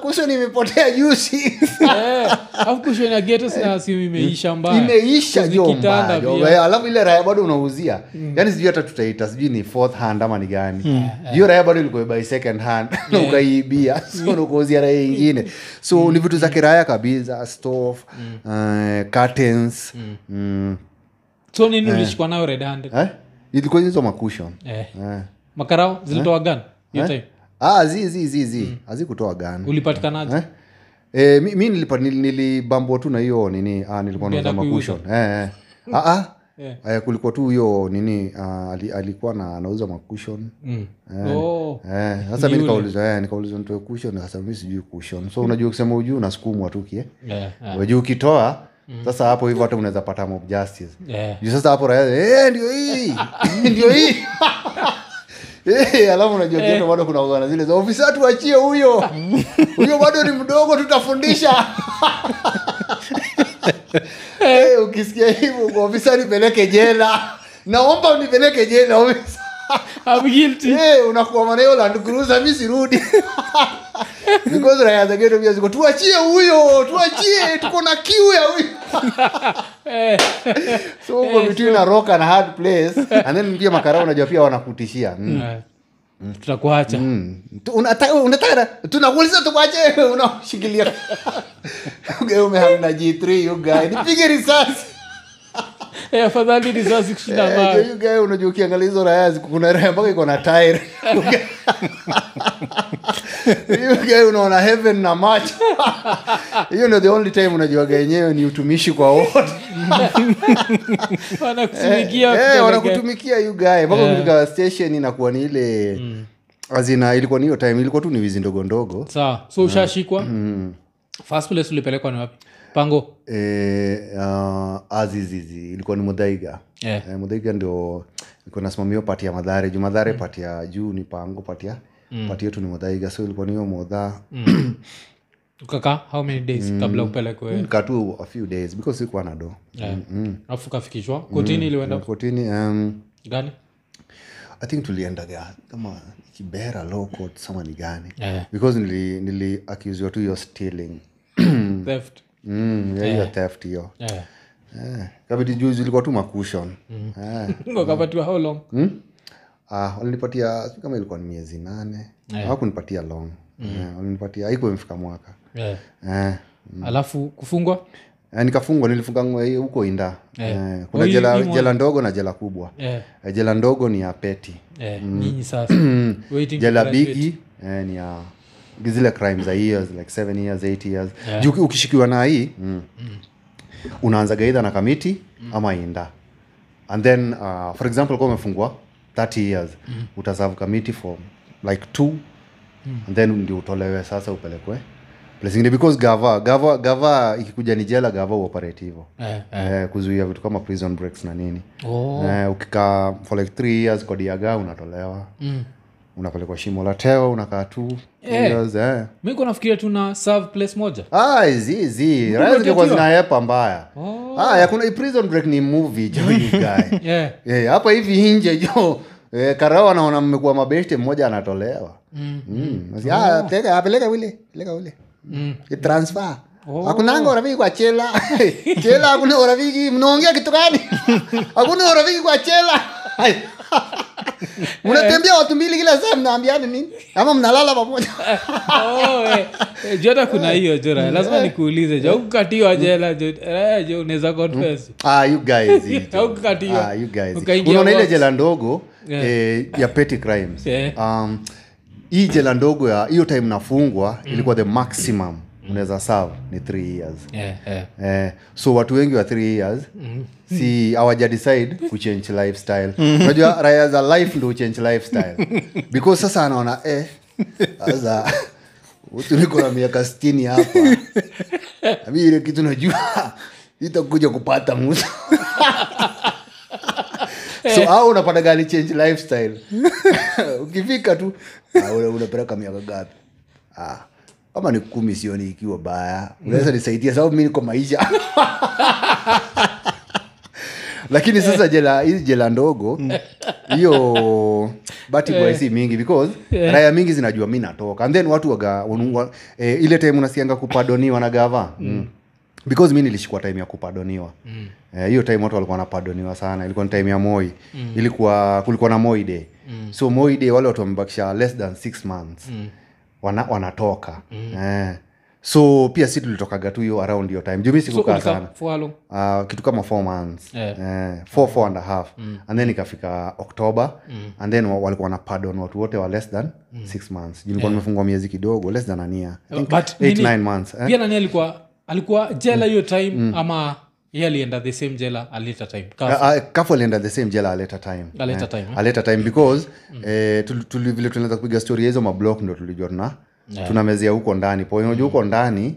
[SPEAKER 2] kuso nimepotea juzi.
[SPEAKER 1] Eh, alafu kushwe na geto sina simu imeisha mbaya.
[SPEAKER 2] Imeisha
[SPEAKER 1] Kuzi
[SPEAKER 2] jo
[SPEAKER 1] kitanda
[SPEAKER 2] mbaya, jo.
[SPEAKER 1] pia.
[SPEAKER 2] Eh, alafu ile raya bado unauzia. Yaani sijui hata tutaita sijui ni fourth hand ama ni gani. Hiyo raya bado ilikuwa by second hand na ukaiibia. So unakuuzia raya ingine. So ni vitu za kiraya kabisa stove uh, curtains. Mm.
[SPEAKER 1] so nini ulishikwa nayo red
[SPEAKER 2] eh? ilikuwa hizo makushon
[SPEAKER 1] eh.
[SPEAKER 2] eh.
[SPEAKER 1] Makarao zilitoa gan hiyo time.
[SPEAKER 2] Ah, zi zi zi zi. Hazikutoa gani
[SPEAKER 1] ulipatikanaje?
[SPEAKER 2] Eh? E, mi, mi nilipa- nilibambwa tu na hiyo nini ah, nilikuwa
[SPEAKER 1] Ulienda
[SPEAKER 2] eh, eh. ah, ah.
[SPEAKER 1] Eh.
[SPEAKER 2] Eh, kulikuwa tu hiyo nini ah, ali, alikuwa na anauza makushon
[SPEAKER 1] Mm. Oh.
[SPEAKER 2] Eh, sasa mi nikauliza eh, nikauliza nitoe kushon nikasema mi sijui kushon so unajua kusema ujuu unasukumwa tu kie.
[SPEAKER 1] Yeah, yeah,
[SPEAKER 2] wajuu ukitoa sasa hapo hivyo hata unaweza pata mob justice.
[SPEAKER 1] Yeah.
[SPEAKER 2] juu sasa hapo raya eh, ndio hii. Ndio hii Eh, alafu unajua kitu bado kuna ugana zile za ofisa tuachie huyo. Huyo bado ni mdogo tutafundisha. Hey, ukisikia hivyo ofisa nipeleke jela. Naomba unipeleke jela ofisa. Eh, unakuwa maneo land cruiser mi sirudi because raya za ghetto pia ziko tuachie huyo tuachie tuko na kiu ya huyo
[SPEAKER 1] Eh,
[SPEAKER 2] so uko between a rock and a hard place and then pia makarao unajua pia wanakutishia mm.
[SPEAKER 1] mm. tutakuacha
[SPEAKER 2] Mm. Unataka tunakuuliza tukwache unashikilia ugeume g3 you nipige risasi
[SPEAKER 1] Eh, afadhali risasi kushinda
[SPEAKER 2] Eh, unajua ukiangalia hizo raya kuna raya mpaka iko na tire. You unaona heaven na macho. Hiyo ndio the only time unajuaga yenyewe ni utumishi kwa wote.
[SPEAKER 1] Wanakutumikia
[SPEAKER 2] Eh,
[SPEAKER 1] kupeleka-
[SPEAKER 2] wanakutumikia you guy. Mpaka ukifika station inakuwa ni ile azina ilikuwa ni hiyo time ilikuwa tu ni wizi ndogo ndogo.
[SPEAKER 1] Sawa. So ushashikwa? First place ulipelekwa ni wapi pango?
[SPEAKER 2] E, uh, azizizi ilikuwa ni mudhaiga.
[SPEAKER 1] Yeah.
[SPEAKER 2] e, mudhaiga ndio ilikuwa nasimamia pati ya madhare. Juu madhare pati ya juu ni pango pati ya pati yetu ni mudhaiga. So ilikuwa niyo modha.
[SPEAKER 1] Ukakaa? How many days kabla upelekwe?
[SPEAKER 2] Nikaa a few days because sikuwa na do.
[SPEAKER 1] Eh. kotini ilienda
[SPEAKER 2] kotini um,
[SPEAKER 1] gani?
[SPEAKER 2] I think tuliendaga kama kibera law court sama ni gani.
[SPEAKER 1] Yeah.
[SPEAKER 2] because nili, nili accusiwa tu hiyo stealing.
[SPEAKER 1] Theft
[SPEAKER 2] mm, ya hiyo theft hiyo
[SPEAKER 1] Eh.
[SPEAKER 2] eh, kabidi juzi ilikuwa tu makushon eh.
[SPEAKER 1] how long
[SPEAKER 2] hmm? ah, walinipatia kama ilikuwa ni miezi nane hawakunipatia long eh, walinipatia haikuwa imefika mwaka
[SPEAKER 1] yeah.
[SPEAKER 2] yeah. mm.
[SPEAKER 1] alafu kufungwa
[SPEAKER 2] Eh, nikafungwa nilifunga huko inda eh, kuna
[SPEAKER 1] Oye,
[SPEAKER 2] jela, jela ndogo na jela kubwa
[SPEAKER 1] yeah.
[SPEAKER 2] eh, jela ndogo ni ya peti
[SPEAKER 1] yeah. mm.
[SPEAKER 2] jela bigi eh, ni ya zile crime za years like seven years eight years
[SPEAKER 1] Yeah.
[SPEAKER 2] juu ukishikiwa na hii mm. unaanzaga idha na kamiti ama inda and then uh, for example kuwa umefungwa 30 years mm. utaserve kamiti for like two mm. and then ndio utolewe sasa upelekwe ingine because gava gava gava ikikuja ni jela gava uoperate hivo
[SPEAKER 1] Eh.
[SPEAKER 2] eh, kuzuia vitu kama prison breaks na nini
[SPEAKER 1] Oh.
[SPEAKER 2] eh, ukikaa for like three years kodi ya gaa unatolewa
[SPEAKER 1] Mm.
[SPEAKER 2] Unapelekwa shimo la teo unakaa tu
[SPEAKER 1] Eh.
[SPEAKER 2] eh.
[SPEAKER 1] mi ko nafikiria tuna serve place moja
[SPEAKER 2] Ah, zi zi raya zingekuwa
[SPEAKER 1] umetakiwa?
[SPEAKER 2] zinahepa mbaya
[SPEAKER 1] Oh.
[SPEAKER 2] ah, prison break ni movie jo guy
[SPEAKER 1] yeah.
[SPEAKER 2] Eh, hapa hivi nje jo eh, karao anaona mmekuwa mabeshte mmoja anatolewa
[SPEAKER 1] mm.
[SPEAKER 2] mm. Nasi, ah, peleka ah, peleka ule peleka ule
[SPEAKER 1] Mm.
[SPEAKER 2] transfer
[SPEAKER 1] Oh.
[SPEAKER 2] hakunanga urafiki kwa chela chela akuna urafiki mnaongea kitu gani akuna urafiki kwa chela mnatembea watu mbili kila saa mnaambiani nini? Ama mnalala pamoja?
[SPEAKER 1] Oh, eh, eh, jota kuna hiyo jora lazima nikuulize jo ukukatiwa jela jo eh, unaweza
[SPEAKER 2] ah, ah, unaona ile jela ndogo
[SPEAKER 1] Yeah.
[SPEAKER 2] eh, ya petty crimes.
[SPEAKER 1] Yeah.
[SPEAKER 2] um, hii jela ndogo ya hiyo time nafungwa ilikuwa the maximum. Unaweza sav ni three years.
[SPEAKER 1] Yeah, yeah.
[SPEAKER 2] Eh, so watu wengi wa three years si decide kuchange lifestyle. Unajua raya za life ndo uchange lifestyle. Because sasa anaona eh, sasa utu niko na miaka stini hapa. Mi ile kitu najua itakuja kupata musa so au unapata gani change lifestyle? Ukifika tu ah, unapeleka miaka gapi ah, kama ni kumi sioni ikiwa baya. Unaweza nisaidia sababu mi niko maisha lakini sasa jela hizi jela ndogo hiyo bati boy mingi because raya mingi zinajua mi natoka. And then watu waga wa, eh, ile time unasianga kupadoniwa na gava? Mm. because mi nilishikwa time ya kupadoniwa. Eh, hiyo time watu walikuwa wanapadoniwa sana. Ilikuwa ni time ya moi. Ilikuwa kulikuwa na moi day. So moi day wale watu wamebakisha less than six months. Wana, wanatoka. Eh. So pia si tulitokaga tu hiyo around hiyo time. Jumi sikukaa
[SPEAKER 1] so,
[SPEAKER 2] sana. uh, kitu kama four months.
[SPEAKER 1] Yeah.
[SPEAKER 2] eh, four, four and a half. And then ikafika october. And then walikuwa na pardon watu wote wa less than six months. Juu yeah. nimefungwa miezi kidogo less than ania eight, nine months eh?
[SPEAKER 1] pia nani alikuwa alikuwa jela hiyo time ama ye alienda the same jela alita time? Kafu.
[SPEAKER 2] Uh, uh, alienda the same jela aleta time.
[SPEAKER 1] A time, eh?
[SPEAKER 2] aleta time because eh, tuli- tuli- vile tunaanza kupiga story hizo mablock ndo tulijua tuna tunamezea huko ndani. Po unajua huko ndani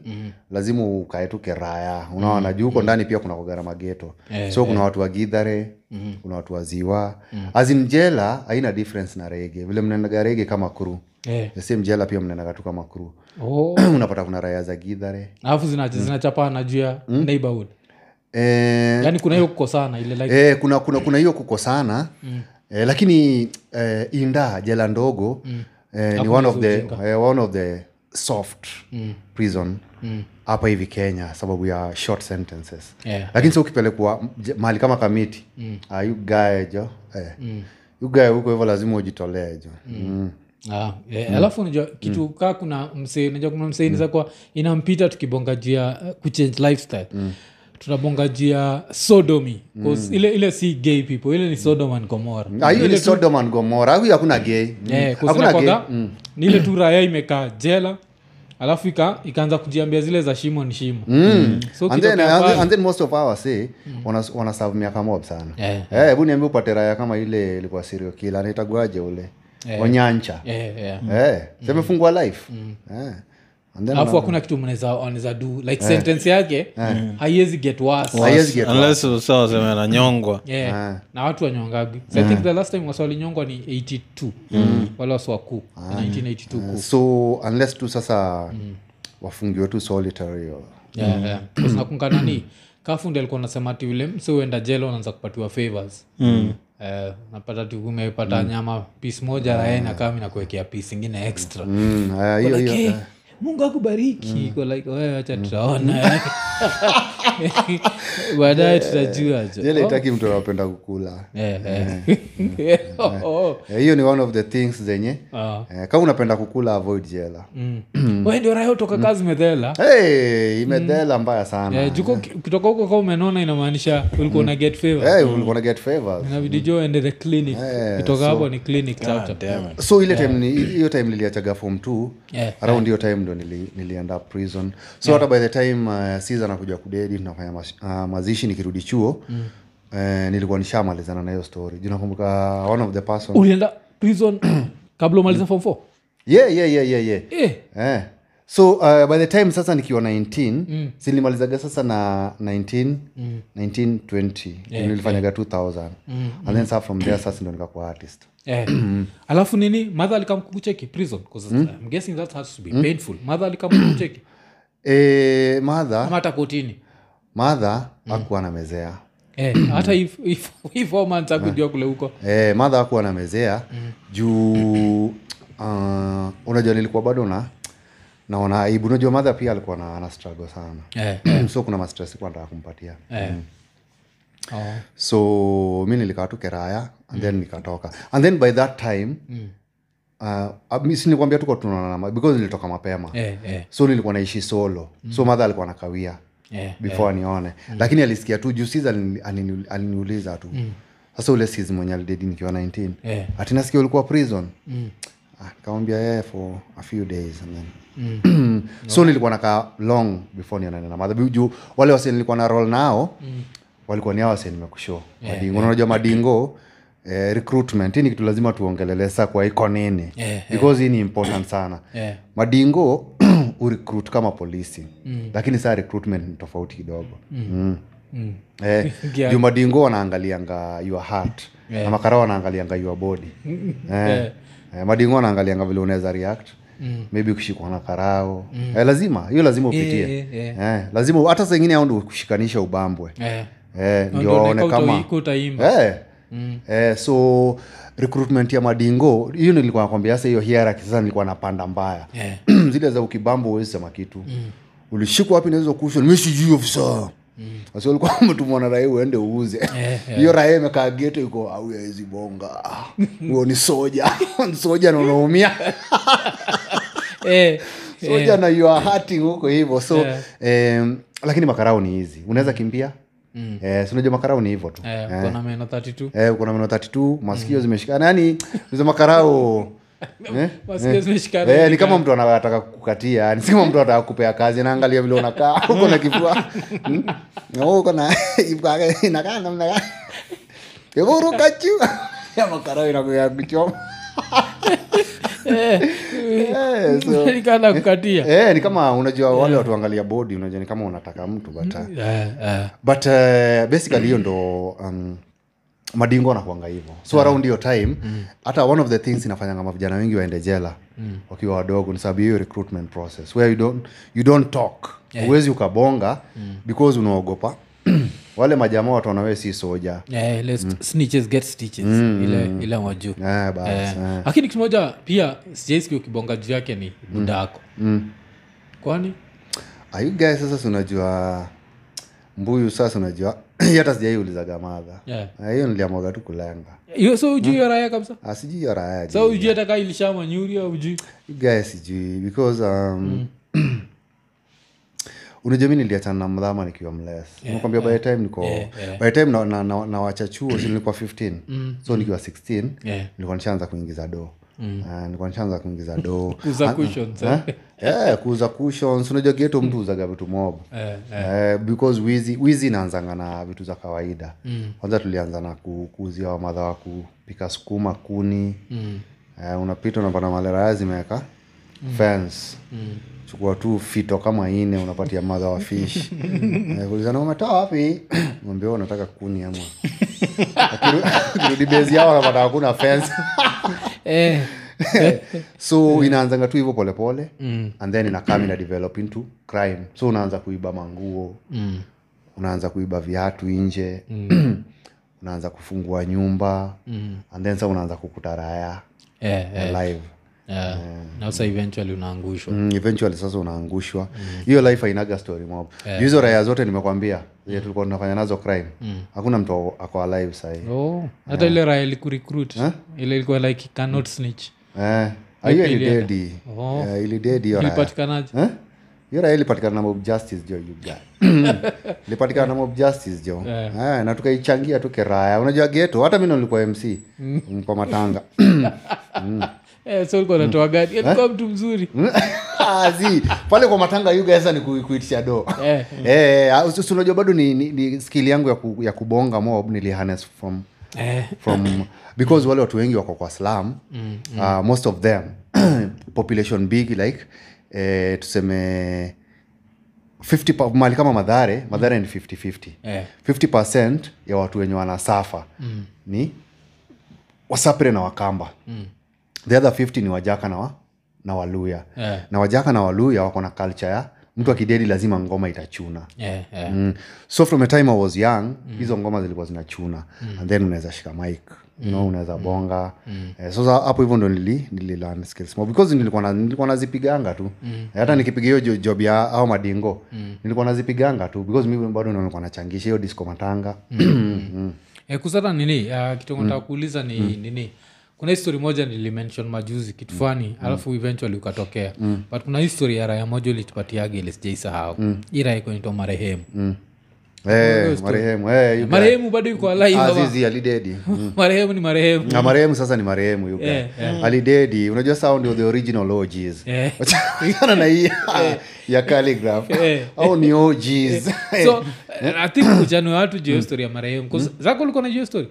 [SPEAKER 2] lazima ukae tu keraya unaona juu huko ndani pia kuna kugarama geto
[SPEAKER 1] yeah,
[SPEAKER 2] so kuna watu wa gidhare kuna watu wa ziwa. Jela haina difference na rege vile mnaendaga rege kama kru
[SPEAKER 1] Yeah.
[SPEAKER 2] the jela pia mnaendaga tu kama kru
[SPEAKER 1] Oh.
[SPEAKER 2] unapata kuna raya za gidhare
[SPEAKER 1] alafu zinachapana mm. juu ya neighborhood.
[SPEAKER 2] Eh,
[SPEAKER 1] yani kuna hiyo kukosana ile like
[SPEAKER 2] eh, kuna kuna kuna hiyo kukosana. Mm. eh, lakini eh, inda jela ndogo mm. Eh, ni one of the eh, one of the soft mm. prison hapa hivi kenya sababu ya short sentences
[SPEAKER 1] Yeah.
[SPEAKER 2] lakini sa ukipelekwa mahali kama kamiti mm. uh, yugae jo eh. mm. yugae huko hivyo lazima ujitolee jo mm.
[SPEAKER 1] Ah, eh, alafu unajua kitu kaa kuna msee unajua kuna msee mm. kwa inampita tukibonga juu ya uh, kuchange lifestyle tunabonga ya sodomy 'Cause ile ile si gay people ile ni sodom and gomora
[SPEAKER 2] Ah, hiyo ni sodom and gomora huyu hakuna gay? Mm.
[SPEAKER 1] Eh,
[SPEAKER 2] hakuna gay?
[SPEAKER 1] inakwaga, ni ile tu raya imekaa jela alafu ika, ikaanza kujiambia zile za shimo ni shimo. Mm. so
[SPEAKER 2] and then, and, then, and then most of our say wana, wana miaka mob sana.
[SPEAKER 1] Yeah.
[SPEAKER 2] yeah, hebu niambia upate raya kama ile ilikuwa sirio kila anaitaguaje ule. Onyancha.
[SPEAKER 1] Eh, eh.
[SPEAKER 2] yeah. semefungua life? Mm. then
[SPEAKER 1] alafu hakuna kitu mnaweza du like like sentence yake haiwezi get worse.
[SPEAKER 2] Haiwezi get
[SPEAKER 3] unless usa waseme ananyongwa
[SPEAKER 1] yeah. na watu wanyongagi. So i think the last time wasi ni 82 wale wasi wakuu 1982 kuu
[SPEAKER 2] so unless tu sasa wafungiwe tu solitary or-
[SPEAKER 1] yeah, yeah. Because nani kafundi alikuwa nasema ti ule msi uenda jela unaanza kupatiwa favors. Eh, napata tiumepata mm. nyama pis moja rae na kuwekea pis ingine extra.
[SPEAKER 2] Mm, uh,
[SPEAKER 1] Like, "Hey, mungu akubariki. Iko like "Wewe acha tutaona. Baadaye tutajua jo."
[SPEAKER 2] mtu anapenda kukula.
[SPEAKER 1] Eh, eh. Oh, oh.
[SPEAKER 2] Eh, hiyo ni one of the things zenye.
[SPEAKER 1] Ah.
[SPEAKER 2] eh, kama unapenda kukula avoid jela.
[SPEAKER 1] Mm. Ndio raha utoka kazi medhela
[SPEAKER 2] hey, imedhela mbaya sana.
[SPEAKER 1] Yeah, juko ukitoka huko kama umenona inamaanisha ulikuwa na get favor.
[SPEAKER 2] Hey, ulikuwa na get favor.
[SPEAKER 1] Inabidi jo ende the clinic.
[SPEAKER 2] Hey,
[SPEAKER 1] kutoka hapo ni clinic chapter
[SPEAKER 2] so ile time ni- hiyo time niliachaga form 2
[SPEAKER 1] Yeah.
[SPEAKER 2] around hiyo time ndo nili, prison so hata by the time uh, siza nakuja kudedi tunafanya uh, mazishi nikirudi chuo mm. uh, nilikuwa nishamalizana na hiyo story nakumbuka one of the person
[SPEAKER 1] ulienda prison kabla umaliza form 4
[SPEAKER 2] yeah, yeah, yeah, yeah, yeah.
[SPEAKER 1] eh
[SPEAKER 2] Eh. So uh, by the time sasa nikiwa 19 mm. silimalizaga sasa na 19 mm. 19 20 yeah, nilifanyaga 2000 mm. and then sa from there sasa ndo nikakuwa artist.
[SPEAKER 1] Eh. alafu nini? Madha alikamkucheki prison? 'Cause I'm guessing that has to be painful. Madha alikamkucheki?
[SPEAKER 2] E, madha
[SPEAKER 1] ama hata kotini?
[SPEAKER 2] Madha akuwa na mezea
[SPEAKER 1] eh, hata if- if- if four months akujua kule huko.
[SPEAKER 2] E, madha akuwa na mezea juu uh, unajua nilikuwa bado na naona aibu. Unajua madha pia alikuwa na, na struggle sana.
[SPEAKER 1] Eh.
[SPEAKER 2] so kuna mastress kuwa nataka kumpatia.
[SPEAKER 1] Eh. Oh.
[SPEAKER 2] so mi nilikaa tu keraya and then nikatoka. And then by that time uh, sinikwambia tuko tunaonana because nilitoka mapema.
[SPEAKER 1] Eh, eh,
[SPEAKER 2] so nilikuwa naishi solo. So madha alikuwa nakawia
[SPEAKER 1] yeah,
[SPEAKER 2] before anione. Lakini alisikia tu juu sis alini- alini- aliniuliza tu. Sasa ule sis mwenye alidedi nikiwa
[SPEAKER 1] 9
[SPEAKER 2] yeah. atinasikia ulikuwa prison. Ah, nikamwambia yeye for a few days and then so nilikuwa nakaa long before nionane na madha juu wale wase nilikuwa na roll nao walikuwa ni awase wase yeah, madingo unajua madingo eh, recruitment hii ni kitu lazima tuongelele sa kwa iko nini?
[SPEAKER 1] Eh,
[SPEAKER 2] because hii ni important sana.
[SPEAKER 1] Yeah.
[SPEAKER 2] madingo urecruit kama polisi lakini saa recruitment ni tofauti kidogo. Mm.
[SPEAKER 1] mm.
[SPEAKER 2] Eh,
[SPEAKER 1] Yeah.
[SPEAKER 2] juu madingo wanaangalianga your heart. Na makarao wanaangalianga your body. Eh, eh, madingo anaangalianga vile unaweza react. Maybe kushikwa na karao. Eh, lazima hiyo lazima upitie.
[SPEAKER 1] yeah, yeah, yeah.
[SPEAKER 2] eh, lazima hata saingine ao ndo kushikanisha ubambwe.
[SPEAKER 1] Yeah.
[SPEAKER 2] eh, ndio
[SPEAKER 1] Ndio
[SPEAKER 2] waone kama
[SPEAKER 1] eh, mm.
[SPEAKER 2] eh, eh, so recruitment ya madingo hiyo nilikuwa nakwambia sasa hiyo hierarchy sasa nilikuwa napanda mbaya.
[SPEAKER 1] Yeah.
[SPEAKER 2] zile za ukibambo huwezi sema kitu. Ulishikwa wapi naweza kushwa mi sijui ofisa mtumwa na raia uende uuze. Hiyo raia imekaa geto iko auwezi bonga. Huyo ni soja. Ni soja nanaumia
[SPEAKER 1] eh,
[SPEAKER 2] soja na you are hurting huko hivyo. So
[SPEAKER 1] Yeah.
[SPEAKER 2] em, lakini makarau ni hizi unaweza kimbia? Mm. eh, sinajua makarau ni hivyo tu.
[SPEAKER 1] Eh, eh. meno 32
[SPEAKER 2] eh, kuna meno 32 masikio zimeshikana yani hizo makarao eh? Eh, ni
[SPEAKER 1] ni
[SPEAKER 2] kama mtu anataka kukatia yani si kama mtu anataka kupea kazi naangalia vile unakaa uko na kifua. Hmm? Uko na inakaa namna gani? Hebu ruka juu. Ya makarao inakuya kuchoma Eh,
[SPEAKER 1] kukatia
[SPEAKER 2] eh, ni kama unajua wale watu angalia bodi unajua ni kama unataka mtu but uh,
[SPEAKER 1] yeah, eh,
[SPEAKER 2] but uh, basically hiyo ndo um, madingo anakuanga hivo so around hiyo time hata one of the things inafanyanga mavijana wengi waende jela wakiwa wadogo ni sababu hiyo recruitment process where you don't, you don't talk. Huwezi ukabonga because unaogopa. Wale majamaa wataona wee si soja.
[SPEAKER 1] Ile snitches get stitches. Ile ile wajuu
[SPEAKER 2] bas,
[SPEAKER 1] Eh,
[SPEAKER 2] eh.
[SPEAKER 1] lakini kitu moja pia sijaisikia ukibonga juu yake ni budako kwani?
[SPEAKER 2] Are you guys sasa unajua mbuyu sasa unajua hii hata sijaiulizaga madha
[SPEAKER 1] Yeah.
[SPEAKER 2] Eh, hiyo niliamwaga tu kulenga
[SPEAKER 1] hiyo so ujui hiyo raya kabisa?
[SPEAKER 2] Ah, sijui hiyo raya
[SPEAKER 1] sa ujui hata kaa ilishamanyuri au ujui
[SPEAKER 2] You sijui. Because um, unajua mi niliachana na mdhama nikiwa mles nakwambia by the time niko by the time na, na, na, nawacha chuo si nilikuwa 15 so nikiwa 16
[SPEAKER 1] Yeah.
[SPEAKER 2] nilikuwa nishaanza kuingiza do. Ah, nilikuwa nishaanza kuingiza do.
[SPEAKER 1] Kuuza
[SPEAKER 2] Ah,
[SPEAKER 1] cushions,
[SPEAKER 2] ah, eh, kuuza cushions unajua geto mtu uzaga vitu mob.
[SPEAKER 1] Yeah.
[SPEAKER 2] Uh, because wizi wizi inaanzanga na vitu za kawaida. Kwanza tulianza na ku, kuuzia wamadha wa kupika sukuma kuni.
[SPEAKER 1] Mm,
[SPEAKER 2] uh, unapita unapata maleraya zimeweka. Fence. Chukua tu fito kama ine unapatia madha wa fish. Eh, kulizana umetoa wapi? Mwambia "Oh, unataka kuni ama. Kirudi bezi yao anapata hakuna fence.
[SPEAKER 1] Eh,
[SPEAKER 2] so inaanzanga tu hivyo polepole and then inakam ina develop into crime. So unaanza kuiba manguo.
[SPEAKER 1] Mm,
[SPEAKER 2] unaanza kuiba viatu nje. Unaanza kufungua nyumba. And then sa unaanza kukuta raya
[SPEAKER 1] eh, eh,
[SPEAKER 2] live
[SPEAKER 1] eh. na sasa eventually unaangushwa.
[SPEAKER 2] Mm, eventually sasa unaangushwa. Hiyo life hainaga story mob. Yeah. hizo raya zote nimekwambia tulikuwa tunafanya nazo crime hakuna mtu ako alive sahii.
[SPEAKER 1] Oh, hata ile raya ilikurecruit ile ilikuwa like cannot snitch.
[SPEAKER 2] eh, ah, hiyo ilidedi
[SPEAKER 1] Oh.
[SPEAKER 2] Eh, ilidedi hiyo raya
[SPEAKER 1] ilipatikanaje
[SPEAKER 2] Eh? hiyo raya ilipatikana na mob justice jo you ilipatikana na mob justice jo
[SPEAKER 1] Eh.
[SPEAKER 2] Eh, na tukaichangia tu keraya unajua geto hata mi nilikuwa mc mm, kwa matanga.
[SPEAKER 1] Eh, so ulikuwa natoa gari alikuwa mtu mzuri.
[SPEAKER 2] Ah, zi pale kwa matanga you guys ni ku- kuitisha do
[SPEAKER 1] eh,
[SPEAKER 2] Eh, ah, usi- usi unajua bado ni, ni, ni skill yangu ya, ku, ya kubonga mob niliharness from
[SPEAKER 1] eh,
[SPEAKER 2] from because wale watu wengi wako kwa slam uh, most of them population big like eh, tuseme 50 mali kama madhare madhare ni 50-50
[SPEAKER 1] eh,
[SPEAKER 2] 50 ya watu wenye wanasafa ni wasapre na wakamba. The other 50 ni wajaka na, wa, na waluya
[SPEAKER 1] yeah.
[SPEAKER 2] na wajaka na waluya wako na culture ya mtu akidedi lazima ngoma itachuna.
[SPEAKER 1] Yeah, yeah.
[SPEAKER 2] mm. so from the time i was young hizo ngoma zilikuwa zinachuna. And then unaweza shika mic mm. no, unaweza bonga. Eh, so hapo hivyo ndo nili, nili skills more. Because nilikuwa na- nilikuwa nazipiganga tu. Hata nikipiga hiyo job ya au madingo nilikuwa nazipiganga tu. Because mimi bado nilikuwa nachangisha hiyo disco matanga. Mm.
[SPEAKER 1] Eh, kusata nini? Uh, kitu mm. kuuliza ni nini kuna histori moja nilimention majuzi kitu fani alafu eventually ukatokea. But kuna histori ya raya moja ulitupatiaga ile sijaisahau mm. hii raya ikunaitwa marehemu
[SPEAKER 2] Eh, marehemu. Eh,
[SPEAKER 1] marehemu bado yuko alive ama-
[SPEAKER 2] Azizi alidedi
[SPEAKER 1] marehemu ni marehemu.
[SPEAKER 2] Na marehemu sasa ni marehemu you yeah,
[SPEAKER 1] Eh,
[SPEAKER 2] alidedi unajua sao ndio the original OGs
[SPEAKER 1] Eh.
[SPEAKER 2] Wachana na hii ya- ya calligraph.
[SPEAKER 1] Eh.
[SPEAKER 2] au ni OGs
[SPEAKER 1] so eh, i think uchanue watu juu story ya marehemu. 'Cause zako ulikuwa na juu ya story?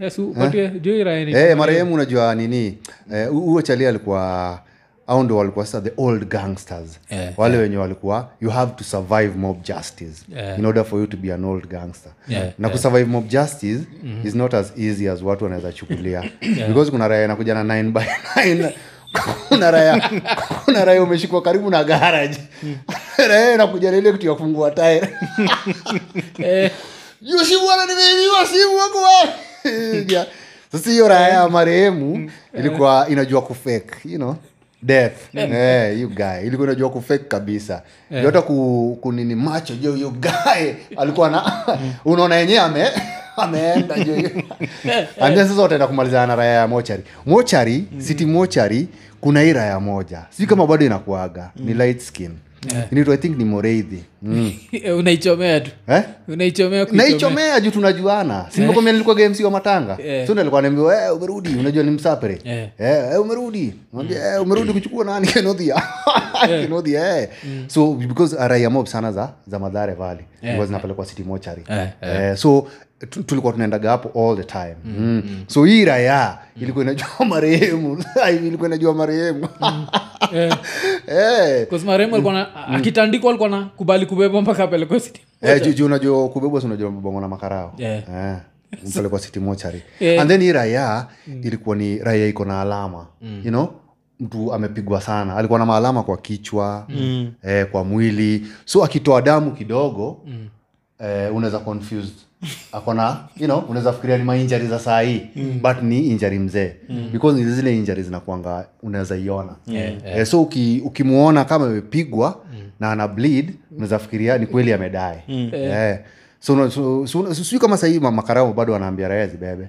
[SPEAKER 1] Yes upatie juu ya raya ni
[SPEAKER 2] Eh, marehemu unajua nini? Eh, hu- huo chali alikuwa au ndo walikuwa sasa the old gangsters.
[SPEAKER 1] Yeah,
[SPEAKER 2] wale wenye walikuwa you have to survive mob justice
[SPEAKER 1] yeah.
[SPEAKER 2] in order for you to be an old gangster.
[SPEAKER 1] Yeah,
[SPEAKER 2] na kusurvive mob justice is not as easy as watu wanaweza chukulia. Because kuna raya inakuja na 9 by 9 kuna raya kuna raya umeshikwa karibu na garage raya inakuja na ile kitu ya kufungua tairi
[SPEAKER 1] Eh,
[SPEAKER 2] hiyo simu bwana nimeibiwa simu wako wapi sasa hiyo raya ya marehemu ilikuwa inajua kufake you know death. Eh you guy. Ilikuwa inajua kufake kabisa. Yeah. hata ku, kunini macho jo you guy? Alikuwa na unaona yenyewe ame ameenda jo then sasa utaenda kumalizana na raya ya mochari. Mochari city mochari kuna hii raya moja. Sijui kama bado inakuaga ni light skin i think ni moreithi mm.
[SPEAKER 1] unaichomea tu.
[SPEAKER 2] Eh?
[SPEAKER 1] unaichomea
[SPEAKER 2] naichomea juu tunajuana. Simekwambia nilikuwa gamc wa matanga.
[SPEAKER 1] Yeah.
[SPEAKER 2] so nilikuwa naambiwa eh, umerudi. Unajua ni msapere.
[SPEAKER 1] Yeah.
[SPEAKER 2] eh, eh, umerudi. Mm. eh, umerudi kuchukua nani? Kenodhia kenodhia eh. so because raia mob sana za za madhare vali yeah. zinapelekwa city mochari
[SPEAKER 1] Eh,
[SPEAKER 2] eh, so tulikuwa tunaendaga hapo all the time. Mm. so hii raya ilikuwa inajua marehemu. Ilikuwa inajua marehemu.
[SPEAKER 1] Eh,
[SPEAKER 2] eh.
[SPEAKER 1] marehemu alikuwa na akitandikwa alikuwa na kubali kubebwa mpaka apelekwe city
[SPEAKER 2] Eh, juu- unajua kubebwa si unajua makarao?
[SPEAKER 1] Yeah.
[SPEAKER 2] Eh, mpelekwa city mochari.
[SPEAKER 1] Yeah.
[SPEAKER 2] and then hii raya ilikuwa ni raya iko na alama. You know mtu amepigwa sana. Alikuwa na maalama kwa kichwa eh, kwa mwili. So akitoa damu kidogo eh, unaweza confused akona you know unaweza fikiria ni mainjari za saa hii but ni injari mzee. Because ni zile injari zinakuanga unaweza iona. Eh, so uki, ukimuona kama amepigwa na ana bleed unaweza fikiria ni kweli amedae eh. yeah so, so, so, kama sahii makarao bado wanaambia raya zibebe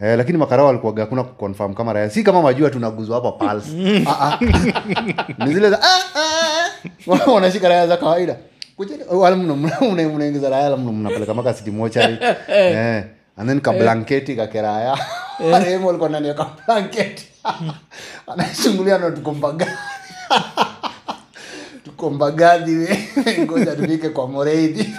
[SPEAKER 2] eh, lakini makarao alikuaga hakuna kuconfirm kama raya si kama majua tunaguzwa hapa pulse. Ah, ah. ni zile za ah. wanashika raya za kawaida Kujeni- wala mna- mna- mna- mnaingiza raya la mnapeleka maka siti mochari eh. and then kablanketi kakeraya marehemu alikuwa ndani ya kablanketi anashungulia na tukombagadi tukombagadi we. Ngoja tufike kwa moreidhi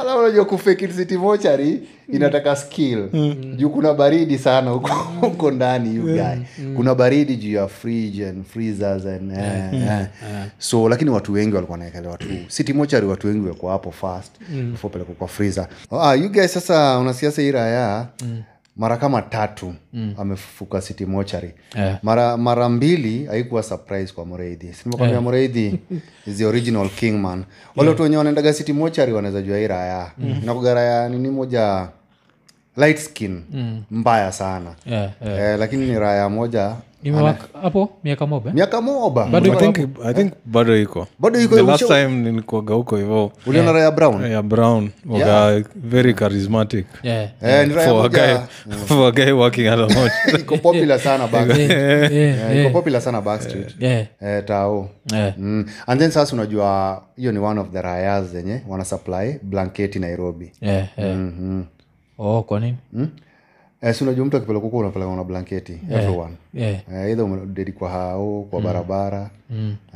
[SPEAKER 2] alafu unajua kufake city mochari inataka skill. Juu kuna baridi sana huko huko ndani you guy. Kuna baridi juu ya fridge and freezers and eh, eh. so lakini watu wengi walikuwa naekelewa tu city mochari watu wengi wako hapo fast. Before pelekwa kwa freezer. Ah, you guys sasa unasiasa hii raya mara kama tatu amefufuka city mochari.
[SPEAKER 1] Yeah.
[SPEAKER 2] mara mara mbili haikuwa surprise kwa moreidhi sinimekwambia yeah. moreidhi is the original kingman wale watu wenye wanaendaga city mochari wanaweza jua hii raya mm. nakuga raya nini moja light skin. Mbaya sana.
[SPEAKER 1] Yeah, yeah.
[SPEAKER 2] eh, lakini ni raya moja
[SPEAKER 1] hapo? Miaka moba
[SPEAKER 2] miaka moba
[SPEAKER 1] Bado
[SPEAKER 3] I think, I think bado iko.
[SPEAKER 2] Bado iko,
[SPEAKER 3] the last
[SPEAKER 2] usha-
[SPEAKER 3] time nilikuaga huko hivo
[SPEAKER 2] uliona raya brown?
[SPEAKER 3] Ya brown waga very charismatic.
[SPEAKER 1] Yeah.
[SPEAKER 2] eh, ni raya
[SPEAKER 3] for a guy,
[SPEAKER 2] moja
[SPEAKER 3] for a guy working at
[SPEAKER 2] iko popular sana Backstreet.
[SPEAKER 1] Yeah, yeah,
[SPEAKER 2] Eh, iko popular sana backstreet
[SPEAKER 1] Yeah.
[SPEAKER 2] eh, tao.
[SPEAKER 1] Yeah.
[SPEAKER 2] mm. and then sasa unajua hiyo ni one of the rayas zenye wana supply blanketi nairobi.
[SPEAKER 1] Yeah, yeah. oh kwa nini
[SPEAKER 2] eh, si unajua mtu akipeleka huko unapeleka na blanketi everyone
[SPEAKER 1] yeah.
[SPEAKER 2] eh, either umededi kwa hao kwa barabara.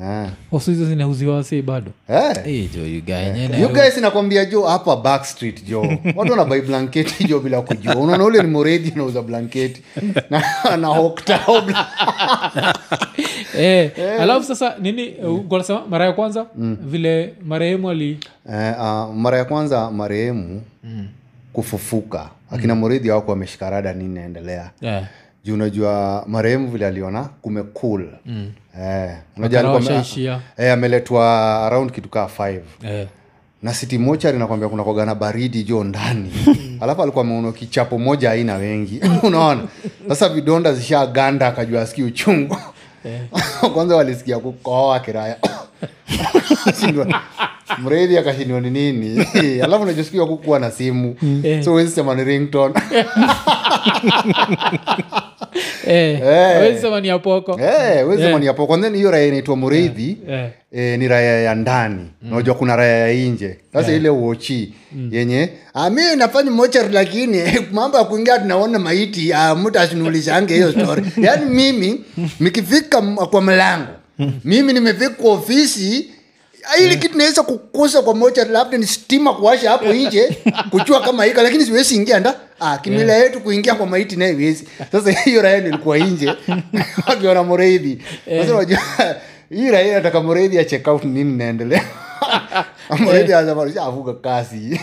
[SPEAKER 2] Eh.
[SPEAKER 1] oso hizo zinauziwa wasei bado?
[SPEAKER 2] Eh.
[SPEAKER 1] hey, jo you guy, nyene.
[SPEAKER 2] you guys nakwambia jo hapa backstreet jo. Watu wanabai blanketi jo bila kujua. Unaona ule ni moredi unauza blanketi. Na, na hoktao
[SPEAKER 1] Eh, alafu sasa nini nasema mara ya kwanza? Vile marehemu ali
[SPEAKER 2] Eh, uh, mara ya kwanza marehemu kufufuka. Akina moridhi wako wameshika rada nini naendelea
[SPEAKER 1] yeah.
[SPEAKER 2] juu unajua marehemu vile aliona kumekul mm. eh, unajua eh, ameletwa around kitu kaa 5
[SPEAKER 1] Eh.
[SPEAKER 2] na city mochari nakwambia kuna kogana baridi jo ndani. Alafu alikuwa ameona kichapo moja aina wengi. Unaona? Sasa vidonda zishaganda akajua aski uchungu. Kwanza walisikia kukohoa kiraya. mredhi akashindwa ni nini? Alafu najosikia kukuwa na simu.
[SPEAKER 1] Mm.
[SPEAKER 2] so wezi sema ni ringtone.
[SPEAKER 1] Eh,
[SPEAKER 2] Eh.
[SPEAKER 1] hawezi sema ni ya
[SPEAKER 2] Eh, wezi sema ni hapo kwanza hiyo raya inaitwa mureithi
[SPEAKER 1] Eh.
[SPEAKER 2] eh, ni raya ya ndani. Unajua kuna raya ya inje sasa ile uochi yenye "Ah, mi nafanya mochari lakini mambo ya kuingia tunaona maiti ah, mtu asinulishange hiyo story. Yaani mimi nikifika kwa mlango mimi nimefika ofisi ili kitu naweza kukosa kwa moja labda ni stima kuwasha hapo nje kuchua kama ika lakini siwezi ingia nda. Ah, kimila yetu kuingia kwa maiti naye sasa hiyo raya nilikuwa nje. Wakiona sasa unajua hii raia nataka mredhi ya check out nini naendelea avuka kasi.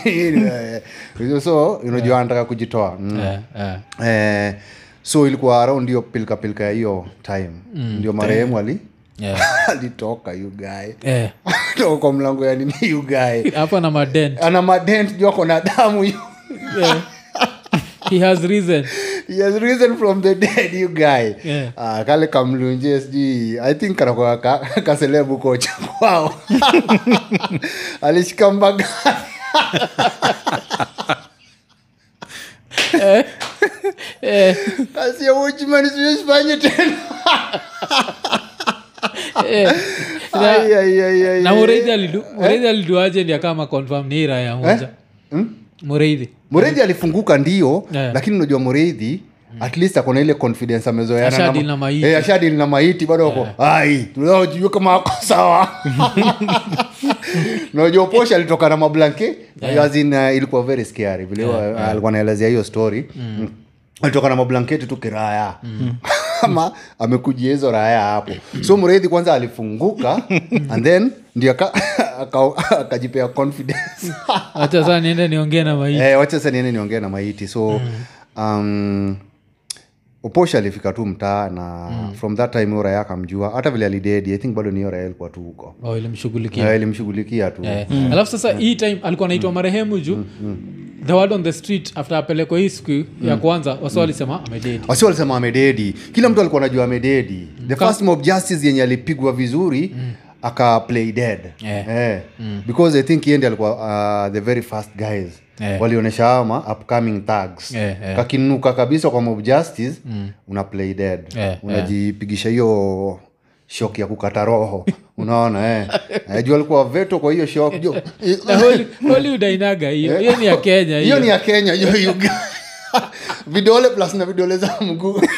[SPEAKER 2] So unajua anataka kujitoa. Mm.
[SPEAKER 1] yeah, yeah.
[SPEAKER 2] eh, so ilikuwa around hiyo pilika ya hiyo time. Ndio marehemu ali
[SPEAKER 1] Yeah.
[SPEAKER 2] alitoka you guy
[SPEAKER 1] Eh.
[SPEAKER 2] toka kwa mlango ya nini you
[SPEAKER 1] hapo ana madent
[SPEAKER 2] ana madent juu ako na damu
[SPEAKER 1] Eh. he has reason
[SPEAKER 2] he has risen from the dead you guy
[SPEAKER 1] Yeah.
[SPEAKER 2] uh, kale kamlunje sijui i think kanakuwa ka, kaselebu kocha kwao alishika mbaga
[SPEAKER 1] kasia
[SPEAKER 2] kasi ya uchimani tena
[SPEAKER 1] eh. Na-
[SPEAKER 2] ai,
[SPEAKER 1] na
[SPEAKER 2] ai.
[SPEAKER 1] mureithi alidu mureithi aliduaje confirm ni ira ya moja mureithi.
[SPEAKER 2] Mureithi alifunguka ndio
[SPEAKER 1] Yeah.
[SPEAKER 2] lakini unajua mureithi at least akona ile confidence
[SPEAKER 1] na maiti.
[SPEAKER 2] Eh, ashadili na maiti bado ai kama ako sawa. Najua posha alitoka na mablanke yeah. uh, ilikuwa very scary. Vile yeah, alikuwa naelezea hiyo story. Mm. alitoka na mablanketi tu kiraya ama amekujia hizo raya hapo. So mredhi kwanza alifunguka and then ndio aka- aka- akajipea confidence.
[SPEAKER 1] Niende niongee na maiti.
[SPEAKER 2] Eh, wacha sasa niende niongee na maiti. So um, oposha alifika tu mtaa na from that time ora akamjua hata vile alidedi i think bado ni ora alikuwa tu huko.
[SPEAKER 1] Oh, ilimshughulikia.
[SPEAKER 2] Eh, ilimshughulikia tu.
[SPEAKER 1] Eh. alafu sasa hii time alikuwa naitwa marehemu juu. The word on the street after apelekwa hii siku ya kwanza wasi walisema amededi
[SPEAKER 2] wasi walisema amededi kila mtu alikuwa anajua amededi the first mob justice yenye alipigwa vizuri aka play dead.
[SPEAKER 1] Yeah.
[SPEAKER 2] Yeah. Mm. because i think yende alikuwa uh, the very first guys.
[SPEAKER 1] Yeah.
[SPEAKER 2] walionyesha ama upcoming tags
[SPEAKER 1] yeah, yeah.
[SPEAKER 2] kakinuka kabisa kwa mob justice una play dead.
[SPEAKER 1] Yeah,
[SPEAKER 2] unajipigisha hiyo shok ya kukata roho. Unaona eh. eh, juu alikuwa veto kwa hiyo shok juu.
[SPEAKER 1] Na Holly- hollywood ainaga hiyo. Hiyo ni ya kenya
[SPEAKER 2] hiyo ni ya kenya hiyo vidole plus na vidole za mguu.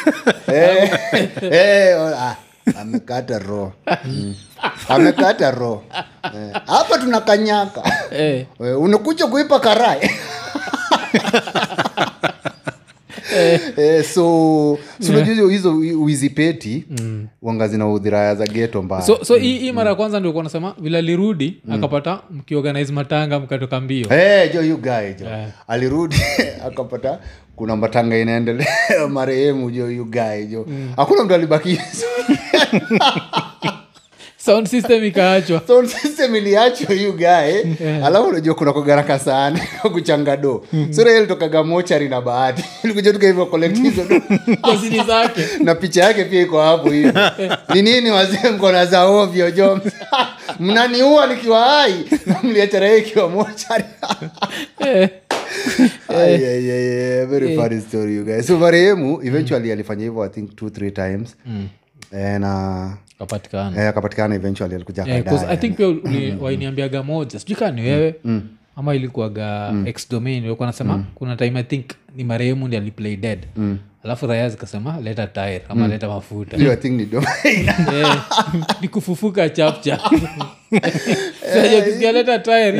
[SPEAKER 2] Eh, eh, amekata roho. Mm. Amekata roho. Eh, hapa tuna kanyaka
[SPEAKER 1] Eh,
[SPEAKER 2] unakuja kuipa karai? Eh, so hizo wizipeti wangazi na udhiraya za geto mbaya.
[SPEAKER 1] So hii mara ya kwanza ndio kuwa nasema vila alirudi akapata mkiorganize matanga mkatoka mbio.
[SPEAKER 2] Hey, jo you guy jo.
[SPEAKER 1] Yeah.
[SPEAKER 2] alirudi akapata kuna matanga inaendelea marehemu jo you guy jo. Hakuna mtu alibaki
[SPEAKER 1] sound system ikaachwa.
[SPEAKER 2] Sound system iliacho you guy. Alafu unajua kuna kogaraka sana kuchanga do sura ile ilitokaga mochari na bahati. Ilikuja tuka hivyo collect hizo do
[SPEAKER 1] kazini zake.
[SPEAKER 2] Na picha yake pia iko hapo hivi. Ni nini wazee mkona za ovyo jo mnaniua nikiwa hai. Na mliacharaa ikiwa mochari. Yeah, yeah, yeah. very funny story you guys. So marehemu eventually alifanya hivyo i think two three times. Mm. and
[SPEAKER 1] kapatikana
[SPEAKER 2] eh, akapatikana eventually alikuja
[SPEAKER 1] Yeah, i think pia uli- wainiambiaga moja. Sijui kaa ni wewe ama ilikuwaga x domain ilikuwa nasema kuna time i think ni marehemu ndi aliplay dead. Alafu raya zikasema leta tire ama leta mafuta.
[SPEAKER 2] Think ni domain.
[SPEAKER 1] Eh, ni kufufuka tire.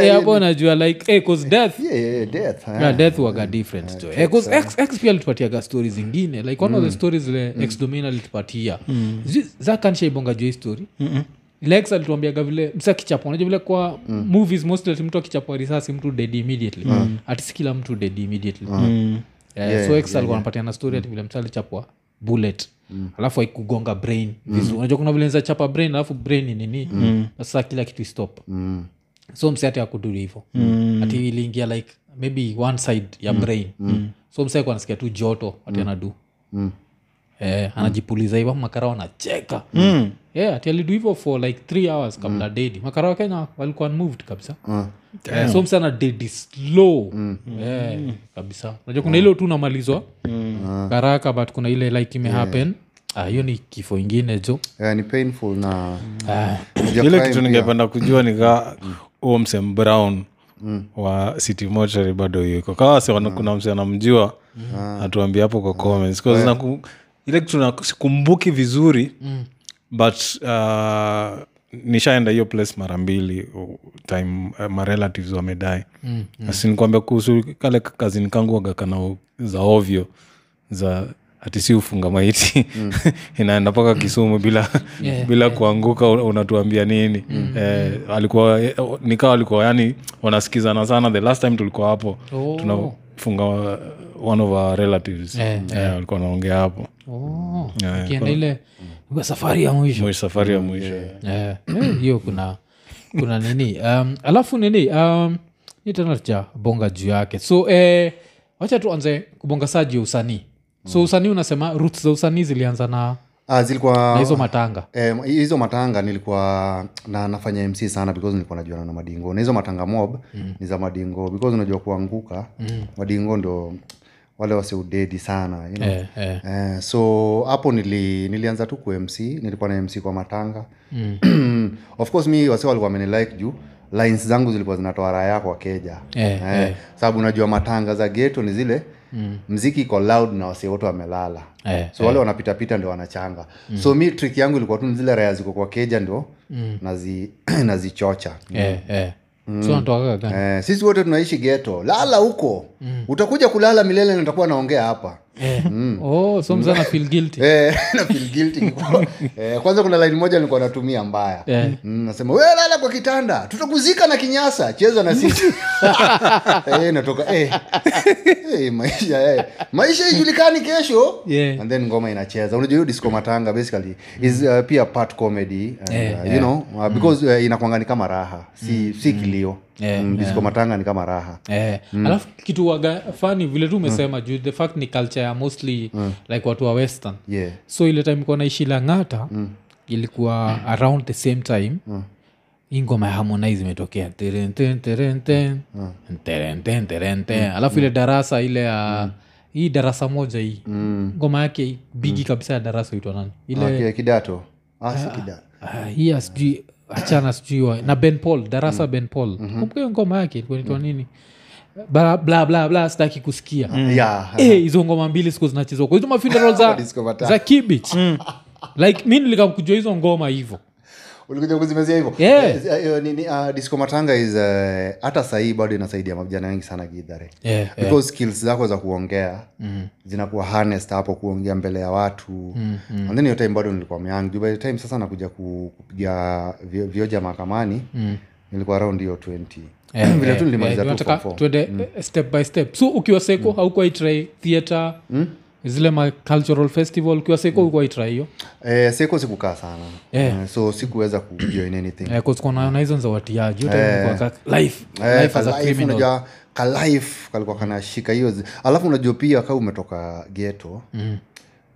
[SPEAKER 1] Eh, hapo najua like eh, 'cause death.
[SPEAKER 2] yeah, yeah, yeah, death huh?
[SPEAKER 1] yeah, death waga different eh, 'cause X, X pia alitupatiaga stori zingine. Like one of the stories zile ex domain alitupatia. Sijui zakanishaibonga juu hii story lex alituambiaga vile msi akichapwa unajua vile kwa movies mostly mtu akichapwa risasi mtu dead immediately. Ati si kila mtu dead immediately. Eh, so ex alikuwa anapatiana story ati vile msi alichapwa bullet. Alafu aikugonga brain vizuri. Unajua kuna vile chapa brain alafu brain ni nini? Na sasa kila kitu istop
[SPEAKER 2] Mm.
[SPEAKER 1] so msi ati akuduri hivo ati iliingia like maybe one side ya brain. So msi alikuwa anasikia tu joto ati anadu.
[SPEAKER 2] Mm.
[SPEAKER 1] Eh, anajipuliza hivo makara wanacheka mm. yeah, ati alidu hivo for like three hours kabla mm. dedi makara wa kenya walikuwa unmoved kabisa. Eh, so msana dedi slow. Eh, kabisa. Najua kuna ile tu unamalizwa. Karaka but kuna ile like imehappen Ah, hiyo ni kifo ingine jo
[SPEAKER 2] yeah, ni painful na
[SPEAKER 1] Ah,
[SPEAKER 3] ile kitu ningependa kujua nika huo msem brown wa city mochari bado yuko. Kawa si kuna mse anamjua atuambia hapo kwa comments. Naku- ile kitu na- sikumbuki vizuri but uh, nishaenda hiyo place mara mbili time uh, marelatives wamedae mm, mm. sinikuambia kuhusu kale kazini kangu wagakana za ovyo za ati si ufunga maiti. Inaenda mpaka kisumu bila
[SPEAKER 1] Yeah,
[SPEAKER 3] bila kuanguka unatuambia nini? Eh, alikuwa eh, nikawa alikuwa yani wanasikizana sana. The last time tulikuwa hapo
[SPEAKER 1] Oh.
[SPEAKER 3] tunafunga uh, one of our relatives.
[SPEAKER 1] Eh,
[SPEAKER 3] eh, walikuwa wanaongea hapo
[SPEAKER 1] oh,
[SPEAKER 3] Yeah,
[SPEAKER 1] ile safari ya mwisho.
[SPEAKER 3] Safari ya mwisho.
[SPEAKER 1] Eh, hiyo kuna kuna nini? Um, alafu nini? Um, tena cha bonga juu yake. So eh, wacha tuanze kubonga saa juu ya usanii. So usanii unasema roots za usanii zilianza na,
[SPEAKER 2] Uh, zilikuwa
[SPEAKER 1] na hizo matanga.
[SPEAKER 2] Eh, hizo matanga nilikuwa na nafanya mc sana because nilikuwa najuana na madingo. Na hizo matanga mob mm. ni za madingo because unajua kuanguka mm. madingo ndo wale wasiudedi sana you know?
[SPEAKER 1] eh, eh,
[SPEAKER 2] Eh, so hapo nili, nilianza tu kumc nilikuwa na mc kwa matanga mm. of course mi wasi walikuwa wamenilike juu lines zangu zilikuwa zinatoa raha yako wakeja
[SPEAKER 1] Eh, eh.
[SPEAKER 2] sababu unajua matanga za geto ni zile mm. mziki iko loud na wasi wote wamelala
[SPEAKER 1] Eh,
[SPEAKER 2] so wale wanapitapita ndio wanachanga mm. so mi trick yangu ilikuwa tu zile raya ziko kwa keja ndio mm. nazi nazichocha
[SPEAKER 1] eh, eh. natokaga gani
[SPEAKER 2] eh, sisi wote tunaishi geto lala huko. Mm. utakuja kulala milele na nitakuwa naongea hapa
[SPEAKER 1] eh. oh, so mzana feel guilty.
[SPEAKER 2] Eh, guilty. Eh, kwanza kuna line moja nilikuwa natumia mbaya.
[SPEAKER 1] Yeah.
[SPEAKER 2] mm, nasema we lala kwa kitanda tutakuzika na kinyasa cheza na sisi. Eh, natoka eh. Eh, maisha eh. maisha ijulikani kesho.
[SPEAKER 1] Yeah.
[SPEAKER 2] and then ngoma inacheza. Unajua hiyo disco matanga basically is uh, pia part comedy and,
[SPEAKER 1] yeah,
[SPEAKER 2] uh, you know uh, because uh, inakwangani kama raha. Si, si kilio
[SPEAKER 1] Eh,
[SPEAKER 2] mm, disco matanga ni kama raha.
[SPEAKER 1] Eh, alafu kitu waga fani vile tu umesema juu the fact ni culture ya mostly like watu wa western.
[SPEAKER 2] Yeah.
[SPEAKER 1] So ile time kuwa naishi langata ilikuwa around the same time hii ngoma ya harmonize imetokea. Alafu ile darasa ile ya hii darasa moja hii. Ngoma yake bigi kabisa ya darasa itwa nani? Ile
[SPEAKER 2] okay, kidato. Ah, si kidato.
[SPEAKER 1] Ah, hii sijui achana sijui na ben paul darasa ben paul. Kumbuka hiyo ngoma yake ilikuwa mm. nini? Blablabla bla bla bla sitaki kusikia.
[SPEAKER 2] Yeah
[SPEAKER 1] Eh, hizo ngoma mbili siku zinachezwa. Kwa hizo mafuneral za, za kibich like mi nilikakujua hizo ngoma hivo
[SPEAKER 2] ulikuja kuzimezia hivo
[SPEAKER 1] Yeah.
[SPEAKER 2] Eh, uh, disco matanga is uh, hata sahii bado inasaidia mavijana wengi sana gidhare
[SPEAKER 1] Yeah,
[SPEAKER 2] because skills zako za kuongea mm. zinakuwa harnessed hapo kuongea mbele ya watu. Mm, mm. and then hiyo time bado nilikuwa myang by the time sasa nakuja kupiga vio- vioja mahakamani mm. nilikuwa around hiyo 20 vile tu nilimaliza tu
[SPEAKER 1] eh, step by step. So ukiwa seko mm. haukuwa itrai theatre zile ma cultural festival? Ukiwa seko mm. ukuwaitra hiyo?
[SPEAKER 2] Eh, seko sikukaa sana.
[SPEAKER 1] Yeah.
[SPEAKER 2] eh, so sikuweza kujoin anything.
[SPEAKER 1] Eh, kuzikona hizo za watiaji life,
[SPEAKER 2] Eh,
[SPEAKER 1] life as a criminal.
[SPEAKER 2] unajua ka kalikuwa kanashika hiyo alafu unajua pia kaa umetoka geto mm.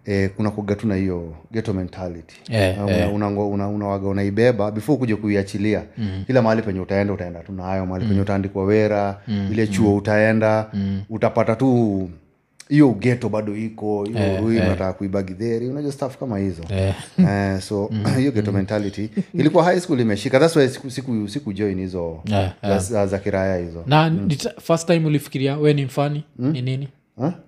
[SPEAKER 2] eh, kuna kuga tu na hiyo geto mentality.
[SPEAKER 1] Eh,
[SPEAKER 2] Na una, una, una, unawaga unaibeba before kuja kuiachilia. Mm. kila mahali penye utaenda utaenda tu nayo. Mahali penye utaandikwa wera mm. ile chuo utaenda mm. utapata tu hiyo ugeto bado iko hiyo eh, kuiba githeri unajua staff kama hizo.
[SPEAKER 1] Eh.
[SPEAKER 2] eh, so hiyo geto mentality ilikuwa high school imeshika thats why siku, siku, siku join hizo
[SPEAKER 1] Eh,
[SPEAKER 2] za, za, za kiraya hizo.
[SPEAKER 1] Na mm. first time ulifikiria we ni mfani ni nini?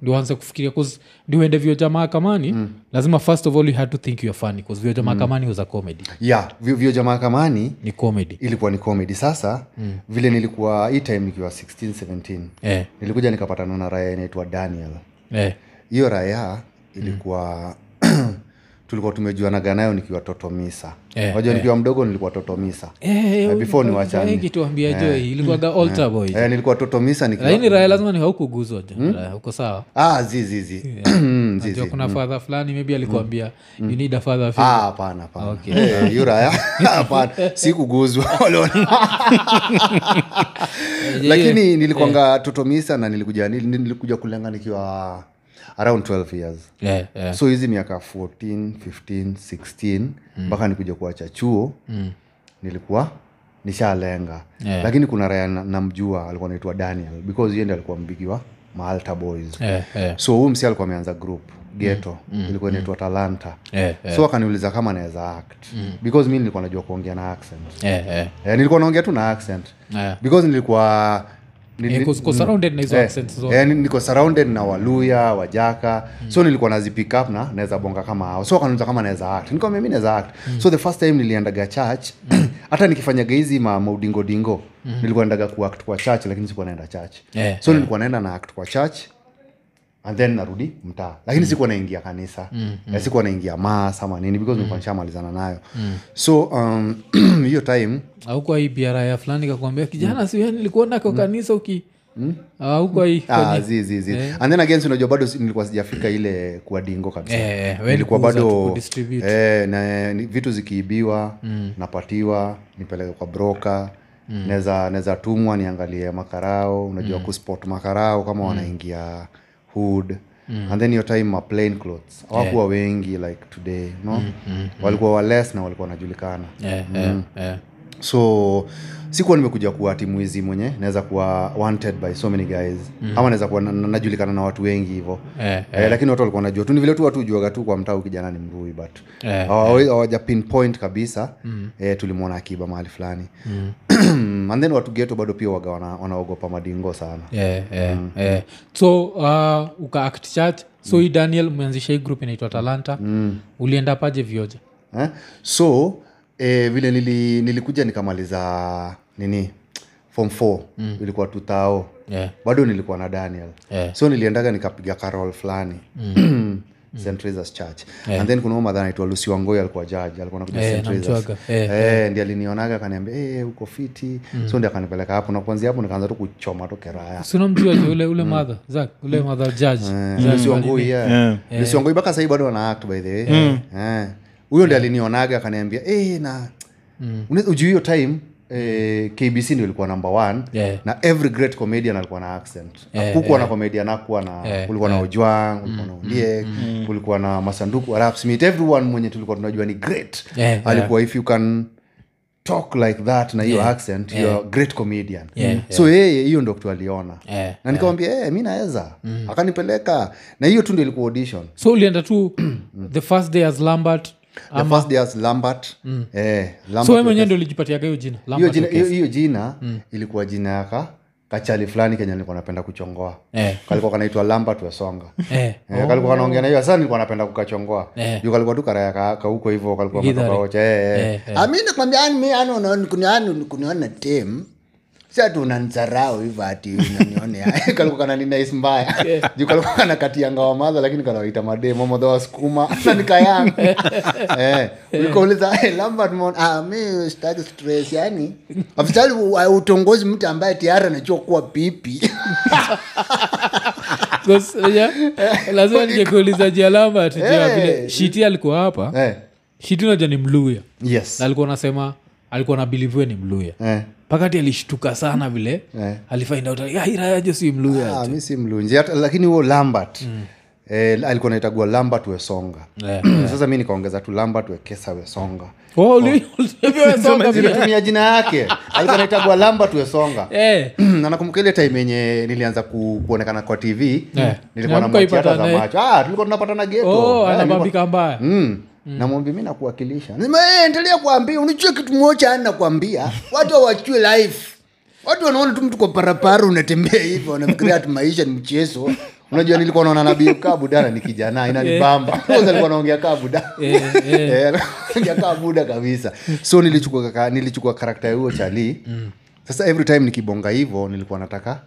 [SPEAKER 1] Ndio anze kufikiria cause ndio uende kamani mm. lazima first of all you had to think you're funny bcause vyo jamaa mm. kamani was a comedy.
[SPEAKER 2] Yeah vyo, vyo jamaa kamani
[SPEAKER 1] ni comedy.
[SPEAKER 2] ilikuwa ni comedy. Sasa mm. vile nilikuwa hii time nikiwa 16 17
[SPEAKER 1] eh,
[SPEAKER 2] nilikuja nikapatana na raya inaitwa daniel
[SPEAKER 1] eh,
[SPEAKER 2] hiyo raya ilikuwa tulikuwa tumejuanaga nayo nikiwa totomisa
[SPEAKER 1] Eh,
[SPEAKER 2] wajua nikiwa mdogo nilikuwa totomisa
[SPEAKER 1] Eh,
[SPEAKER 2] before
[SPEAKER 1] eh, eh, kituambia jo ilikuwaga altar boy.
[SPEAKER 2] Eh, nilikuwa totomisa
[SPEAKER 1] lakini raya lazima ni haukuguzwa Raya, uko sawa?
[SPEAKER 2] Ah, zi, zi, zi. zi,
[SPEAKER 1] najua
[SPEAKER 2] zi.
[SPEAKER 1] fadha fulani maybe alikuambia you need a father
[SPEAKER 2] Ah, hapana hapana
[SPEAKER 1] Okay.
[SPEAKER 2] Hapana sikuguzwa lakini nilikwanga totomisa na nilikuja nilikuja kulenga nikiwa around 12 years
[SPEAKER 1] yeah, yeah.
[SPEAKER 2] so hizi miaka 14 15 16 mpaka nikuja kuacha chuo
[SPEAKER 1] Mm.
[SPEAKER 2] nilikuwa nishalenga
[SPEAKER 1] Yeah.
[SPEAKER 2] lakini kuna raya namjua alikuwa naitwa daniel because yende alikuwa mbigi wa maalta boys.
[SPEAKER 1] Yeah, yeah,
[SPEAKER 2] so huu msi alikuwa ameanza group geto ilikuwa inaitwa talanta.
[SPEAKER 1] Yeah, yeah,
[SPEAKER 2] so akaniuliza kama naweza act. Because mi nilikuwa najua kuongea na accent.
[SPEAKER 1] Yeah, yeah.
[SPEAKER 2] eh, nilikuwa naongea tu na accent.
[SPEAKER 1] Yeah.
[SPEAKER 2] because nilikuwa
[SPEAKER 1] Yeah,
[SPEAKER 2] eh, niko surrounded na waluya wajaka. So nilikuwa nazipick up na naweza bonga kama hao. So akaniuliza kama naweza act. Nikamwambia mi naweza act. So the first time niliendaga church hata nikifanyaga hizi ma maudingodingo nilikuwa naendaga kuact kwa church lakini sikuwa naenda church.
[SPEAKER 1] Yeah,
[SPEAKER 2] so nilikuwa naenda na act kwa church and then narudi mtaa. Lakini sikuwa naingia kanisa. Mm, sikuwa naingia mas ama nini because mm. nishamalizana nayo. So um, hiyo time
[SPEAKER 1] auko hii biara ya fulani kakuambia kijana siwe nilikuona kwa kanisa uki hii
[SPEAKER 2] Ah,
[SPEAKER 1] kwenye-
[SPEAKER 2] zi, zi, zi. and then again unajua bado nilikuwa sijafika ile kuwa dingo kabisa.
[SPEAKER 1] Eh, eh,
[SPEAKER 2] nilikuwa bado eh, na, vitu zikiibiwa napatiwa nipeleke kwa broka mm. naweza tumwa niangalie makarao. Unajua mm. kuspot makarao kama wanaingia hood mm. and then your time ma plain clothes hawakuwa wengi like today no walikuwa wales na walikuwa wanajulikana
[SPEAKER 1] yeah, mm. yeah, eh.
[SPEAKER 2] So sikuwa nimekuja kuwa timuizi mwenye naweza kuwa wanted by so many guys mm. ama naweza kuwa na- na- najulikana na watu wengi hivo
[SPEAKER 1] Eh,
[SPEAKER 2] eh, lakini watu walikuwa najua tu ni vile tu watu hujuaga tu kwa mtaa ukijana ni mrui but
[SPEAKER 1] Eh,
[SPEAKER 2] eh. point kabisa mm. eh, tulimwona akiba mahali fulani mm. and then watu geto bado pia waga wana, wanaogopa madingo sana
[SPEAKER 1] eh, eh, mm. eh. so uh, uka act church so hii daniel umeanzisha hii group inaitwa talanta ulienda paje vioja
[SPEAKER 2] eh? so eh, vile nili, nilikuja nikamaliza nini? Form 4 mm. ilikuwa tutao
[SPEAKER 1] yeah.
[SPEAKER 2] bado nilikuwa na daniel.
[SPEAKER 1] Yeah.
[SPEAKER 2] so niliendaga nikapiga carol fulani. St Teresa's church. And then kuna huyo madha lusi wangoi alikuwa jaji alikuwa nakuja
[SPEAKER 1] Eh,
[SPEAKER 2] st Teresa's.
[SPEAKER 1] namjuaga.
[SPEAKER 2] Ndi alinionaga akaniambia hey, uko fiti. So ndi akanipeleka hapo. Na kuanzia hapo nikaanza tu kuchoma tu keraya
[SPEAKER 1] sinamjua ule ule madha zak ule madha judge.
[SPEAKER 2] Lusi wangoi yeah.
[SPEAKER 3] Yeah.
[SPEAKER 2] lusi wangoi mpaka sahii bado ana act by the way. Eh. Huyo ndi alinionaga akaniambia hey, na mm. ujuu hiyo time eh, kbc ndio ilikuwa number one.
[SPEAKER 1] Yeah.
[SPEAKER 2] na every great comedian alikuwa na accent.
[SPEAKER 1] Yeah,
[SPEAKER 2] kukuwa na comedian akuwa na
[SPEAKER 1] Yeah,
[SPEAKER 2] kulikuwa na ojwang kulikuwa na ondiek kulikuwa na masanduku wa everyone mwenye tulikuwa tunajua ni great.
[SPEAKER 1] Yeah,
[SPEAKER 2] alikuwa if you can talk like that na hiyo accent yeah. a great comedian.
[SPEAKER 1] Yeah,
[SPEAKER 2] so yeye hiyo ndo kitu aliona.
[SPEAKER 1] Yeah,
[SPEAKER 2] na nikamwambia yeah. mi naweza. Akanipeleka. Na hiyo tu ndio ilikuwa audition.
[SPEAKER 1] So ulienda tu the first day as lambert
[SPEAKER 2] the first day as lambert. Eh,
[SPEAKER 1] so mwenyewe ndo ulijipatiaga hiyo jina?
[SPEAKER 2] Hiyo jina, hiyo, hiyo jina ilikuwa jina yaka kachali fulani kenye nilikuwa napenda kuchongoa.
[SPEAKER 1] Eh.
[SPEAKER 2] kalikuwa kanaitwa lambert wesonga
[SPEAKER 1] Eh,
[SPEAKER 2] Eh, kalikuwa kanaongea na hiyo. Sasa nilikuwa napenda kukachongoa.
[SPEAKER 1] Eh.
[SPEAKER 2] juu kalikuwa tu karaya ka ka hivyo kalikuwa ocha eh,
[SPEAKER 1] Eh,
[SPEAKER 2] eh.
[SPEAKER 1] eh.
[SPEAKER 2] amini kwambia mi ano kuniona tem sasa unanzarau hivo ati unanione. Kalikuwa kana ni nice juu kalikuwa kana kati yanga wa madha lakini kanawaita mademo modha wa sukuma. Na nikayanga. Eh ulikauliza hey, Lambert mon ah mi sitaki stress. Yani afisali utongozi mtu ambaye tayari anajua kuwa pipi
[SPEAKER 1] lazima nijekuuliza jia lambert. Jia
[SPEAKER 2] Eh.
[SPEAKER 1] vile shiti alikuwa hapa?
[SPEAKER 2] Eh.
[SPEAKER 1] Shiti naja ni mluya.
[SPEAKER 2] Yes.
[SPEAKER 1] Na alikuwa nasema alikuwa na biliviwe ni mluya.
[SPEAKER 2] Eh.
[SPEAKER 1] Pakati alishtuka sana vile.
[SPEAKER 2] Eh.
[SPEAKER 1] alifind "Ya, hii raya si mluya
[SPEAKER 2] Ah, mi si mlunji lakini huo lambert eh, alikuwa naitagua lambert wesonga.
[SPEAKER 1] Eh.
[SPEAKER 2] sasa mi nikaongeza tu lambert wekesa wesonga.
[SPEAKER 1] Oh, uli- ulivyo songa vile.
[SPEAKER 2] nimetumia jina yake. Alikuwa naitagua lambert wesonga.
[SPEAKER 1] Yeah.
[SPEAKER 2] na nakumbuka ile time yenye nilianza ku, kuonekana kwa tv
[SPEAKER 1] yeah.
[SPEAKER 2] nilikuwa na za macho. Ah, tulikuwa tunapatana geto
[SPEAKER 1] oh, yeah, mbaya.
[SPEAKER 2] Mm. Namwambia mi nakuwakilisha. Nasema, "Eh, endelea kuambia. Unichue kitu moja ani nakwambia. Watu hawachue life. Watu wanaona tu mtu kwa parapara unatembea hivyo wanafikiria ati maisha ni mchezo. Unajua nilikuwa naona nabii kaa budana ni kijana inanibamba alikuwa naongea kaa buda
[SPEAKER 1] Eh, eh.
[SPEAKER 2] Eh, anaongea kaa buda kabisa. So nilichukua nilichukua karakta huo chalii chali sasa every time nikibonga hivyo nilikuwa nataka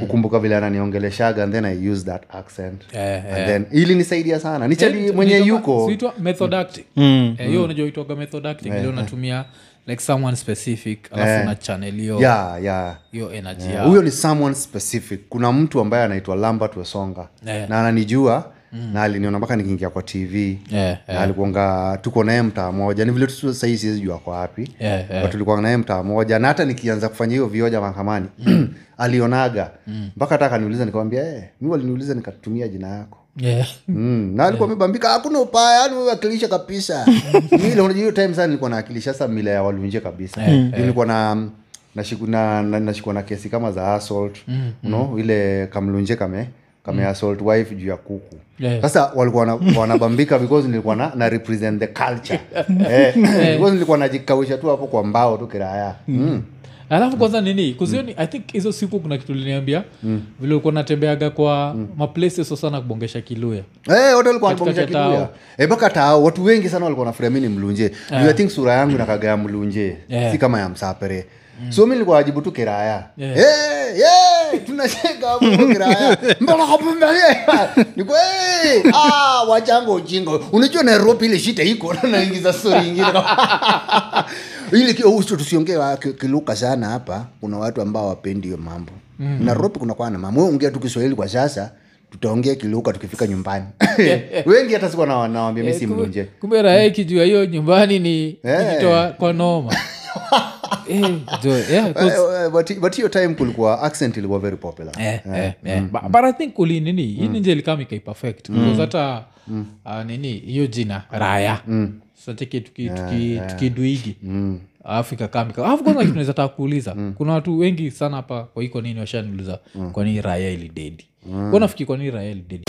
[SPEAKER 2] kukumbuka vile ananiongeleshaga and then i use that accent.
[SPEAKER 1] Eh,
[SPEAKER 2] and then ili nisaidia sana nichali yeah, mwenye yuko.
[SPEAKER 1] Huitwa method acting. Eh, hiyo unajua itwaga method acting. Ile unatumia like someone specific alafu na channel hiyo
[SPEAKER 2] yeah, yeah.
[SPEAKER 1] hiyo energy
[SPEAKER 2] Yeah, huyo ni someone specific. Kuna mtu ambaye anaitwa lambert wesonga.
[SPEAKER 1] Yeah.
[SPEAKER 2] na ananijua na aliniona mpaka nikiingia kwa tv
[SPEAKER 1] Yeah,
[SPEAKER 2] na alikuanga tuko naye mtaa moja ni vile tu sahii siwezi jua kwa wapi.
[SPEAKER 1] Yeah, yeah.
[SPEAKER 2] Tulikuwa naye mtaa moja na hata nikianza kufanya hiyo vioja mahakamani alionaga. Mpaka hata akaniuliza nikawambia hey, mi waliniuliza nikatumia jina yako.
[SPEAKER 1] Yeah.
[SPEAKER 2] Mm, na alikuwa amebambika hakuna upaya yani kabisa. Unajua hiyo time sana nilikuwa naakilisha sasa mila ya walunje kabisa. Yeah, nilikuwa na nashikwa na, na, na kesi kama za assault. Mm, no mm. ile kamlunje kame kame assault wife juu ya kuku.
[SPEAKER 1] Yeah.
[SPEAKER 2] sasa walikuwa wanabambika because nilikuwa na, na represent the culture. Eh, because nilikuwa najikawisha tu hapo kwa mbao tu kiraya. Mm.
[SPEAKER 1] alafu kwanza nini? Kuzioni i think hizo siku kuna kitu liniambia. Vile uko natembeaga kwa maplaces sana kubongesha kiluya.
[SPEAKER 2] Eh,
[SPEAKER 1] tao.
[SPEAKER 2] Eh, mpaka tao watu wengi sana walikuwa nafikiria mi mlunje. Yeah. i think sura yangu inakaga ya mlunje?
[SPEAKER 1] Yeah.
[SPEAKER 2] si kama ya msapere so mi nilikuwa najibu tu kiraya.
[SPEAKER 1] Yeah.
[SPEAKER 2] Eh, yeah, tunacheka hapo kiraya. Mbona kapumbalia niko eh ah ujinga. Unajua Nairobi ile iko na naingiza story nyingine. Ili tusiongee kiluka sana hapa. Kuna watu ambao wapendi hiyo mambo. Mm. Nairobi kuna kwa na mambo. Ongea tu Kiswahili kwa sasa tutaongea kiluka tukifika nyumbani. Wengi hata sikuwa na- nawambia mi si mlunje
[SPEAKER 1] kumbe raha ikijua hiyo nyumbani ni
[SPEAKER 2] yeah.
[SPEAKER 1] kujitoa kwa noma Eh, yeah,
[SPEAKER 2] Eh, eh, but hiyo time kulikuwa accent ilikuwa very popular.
[SPEAKER 1] But- but i think uli nini hii ninje ilikama ikaiperfect because hata nini hiyo jina raya. Tukiduigi ikakamika alafu kwanza kitu naweza taka kuuliza kuna watu wengi sana hapa kwa kwa nini washaniuliza kwani nini raya ilidedi mm. nafikiri kwa nini raya ilidedi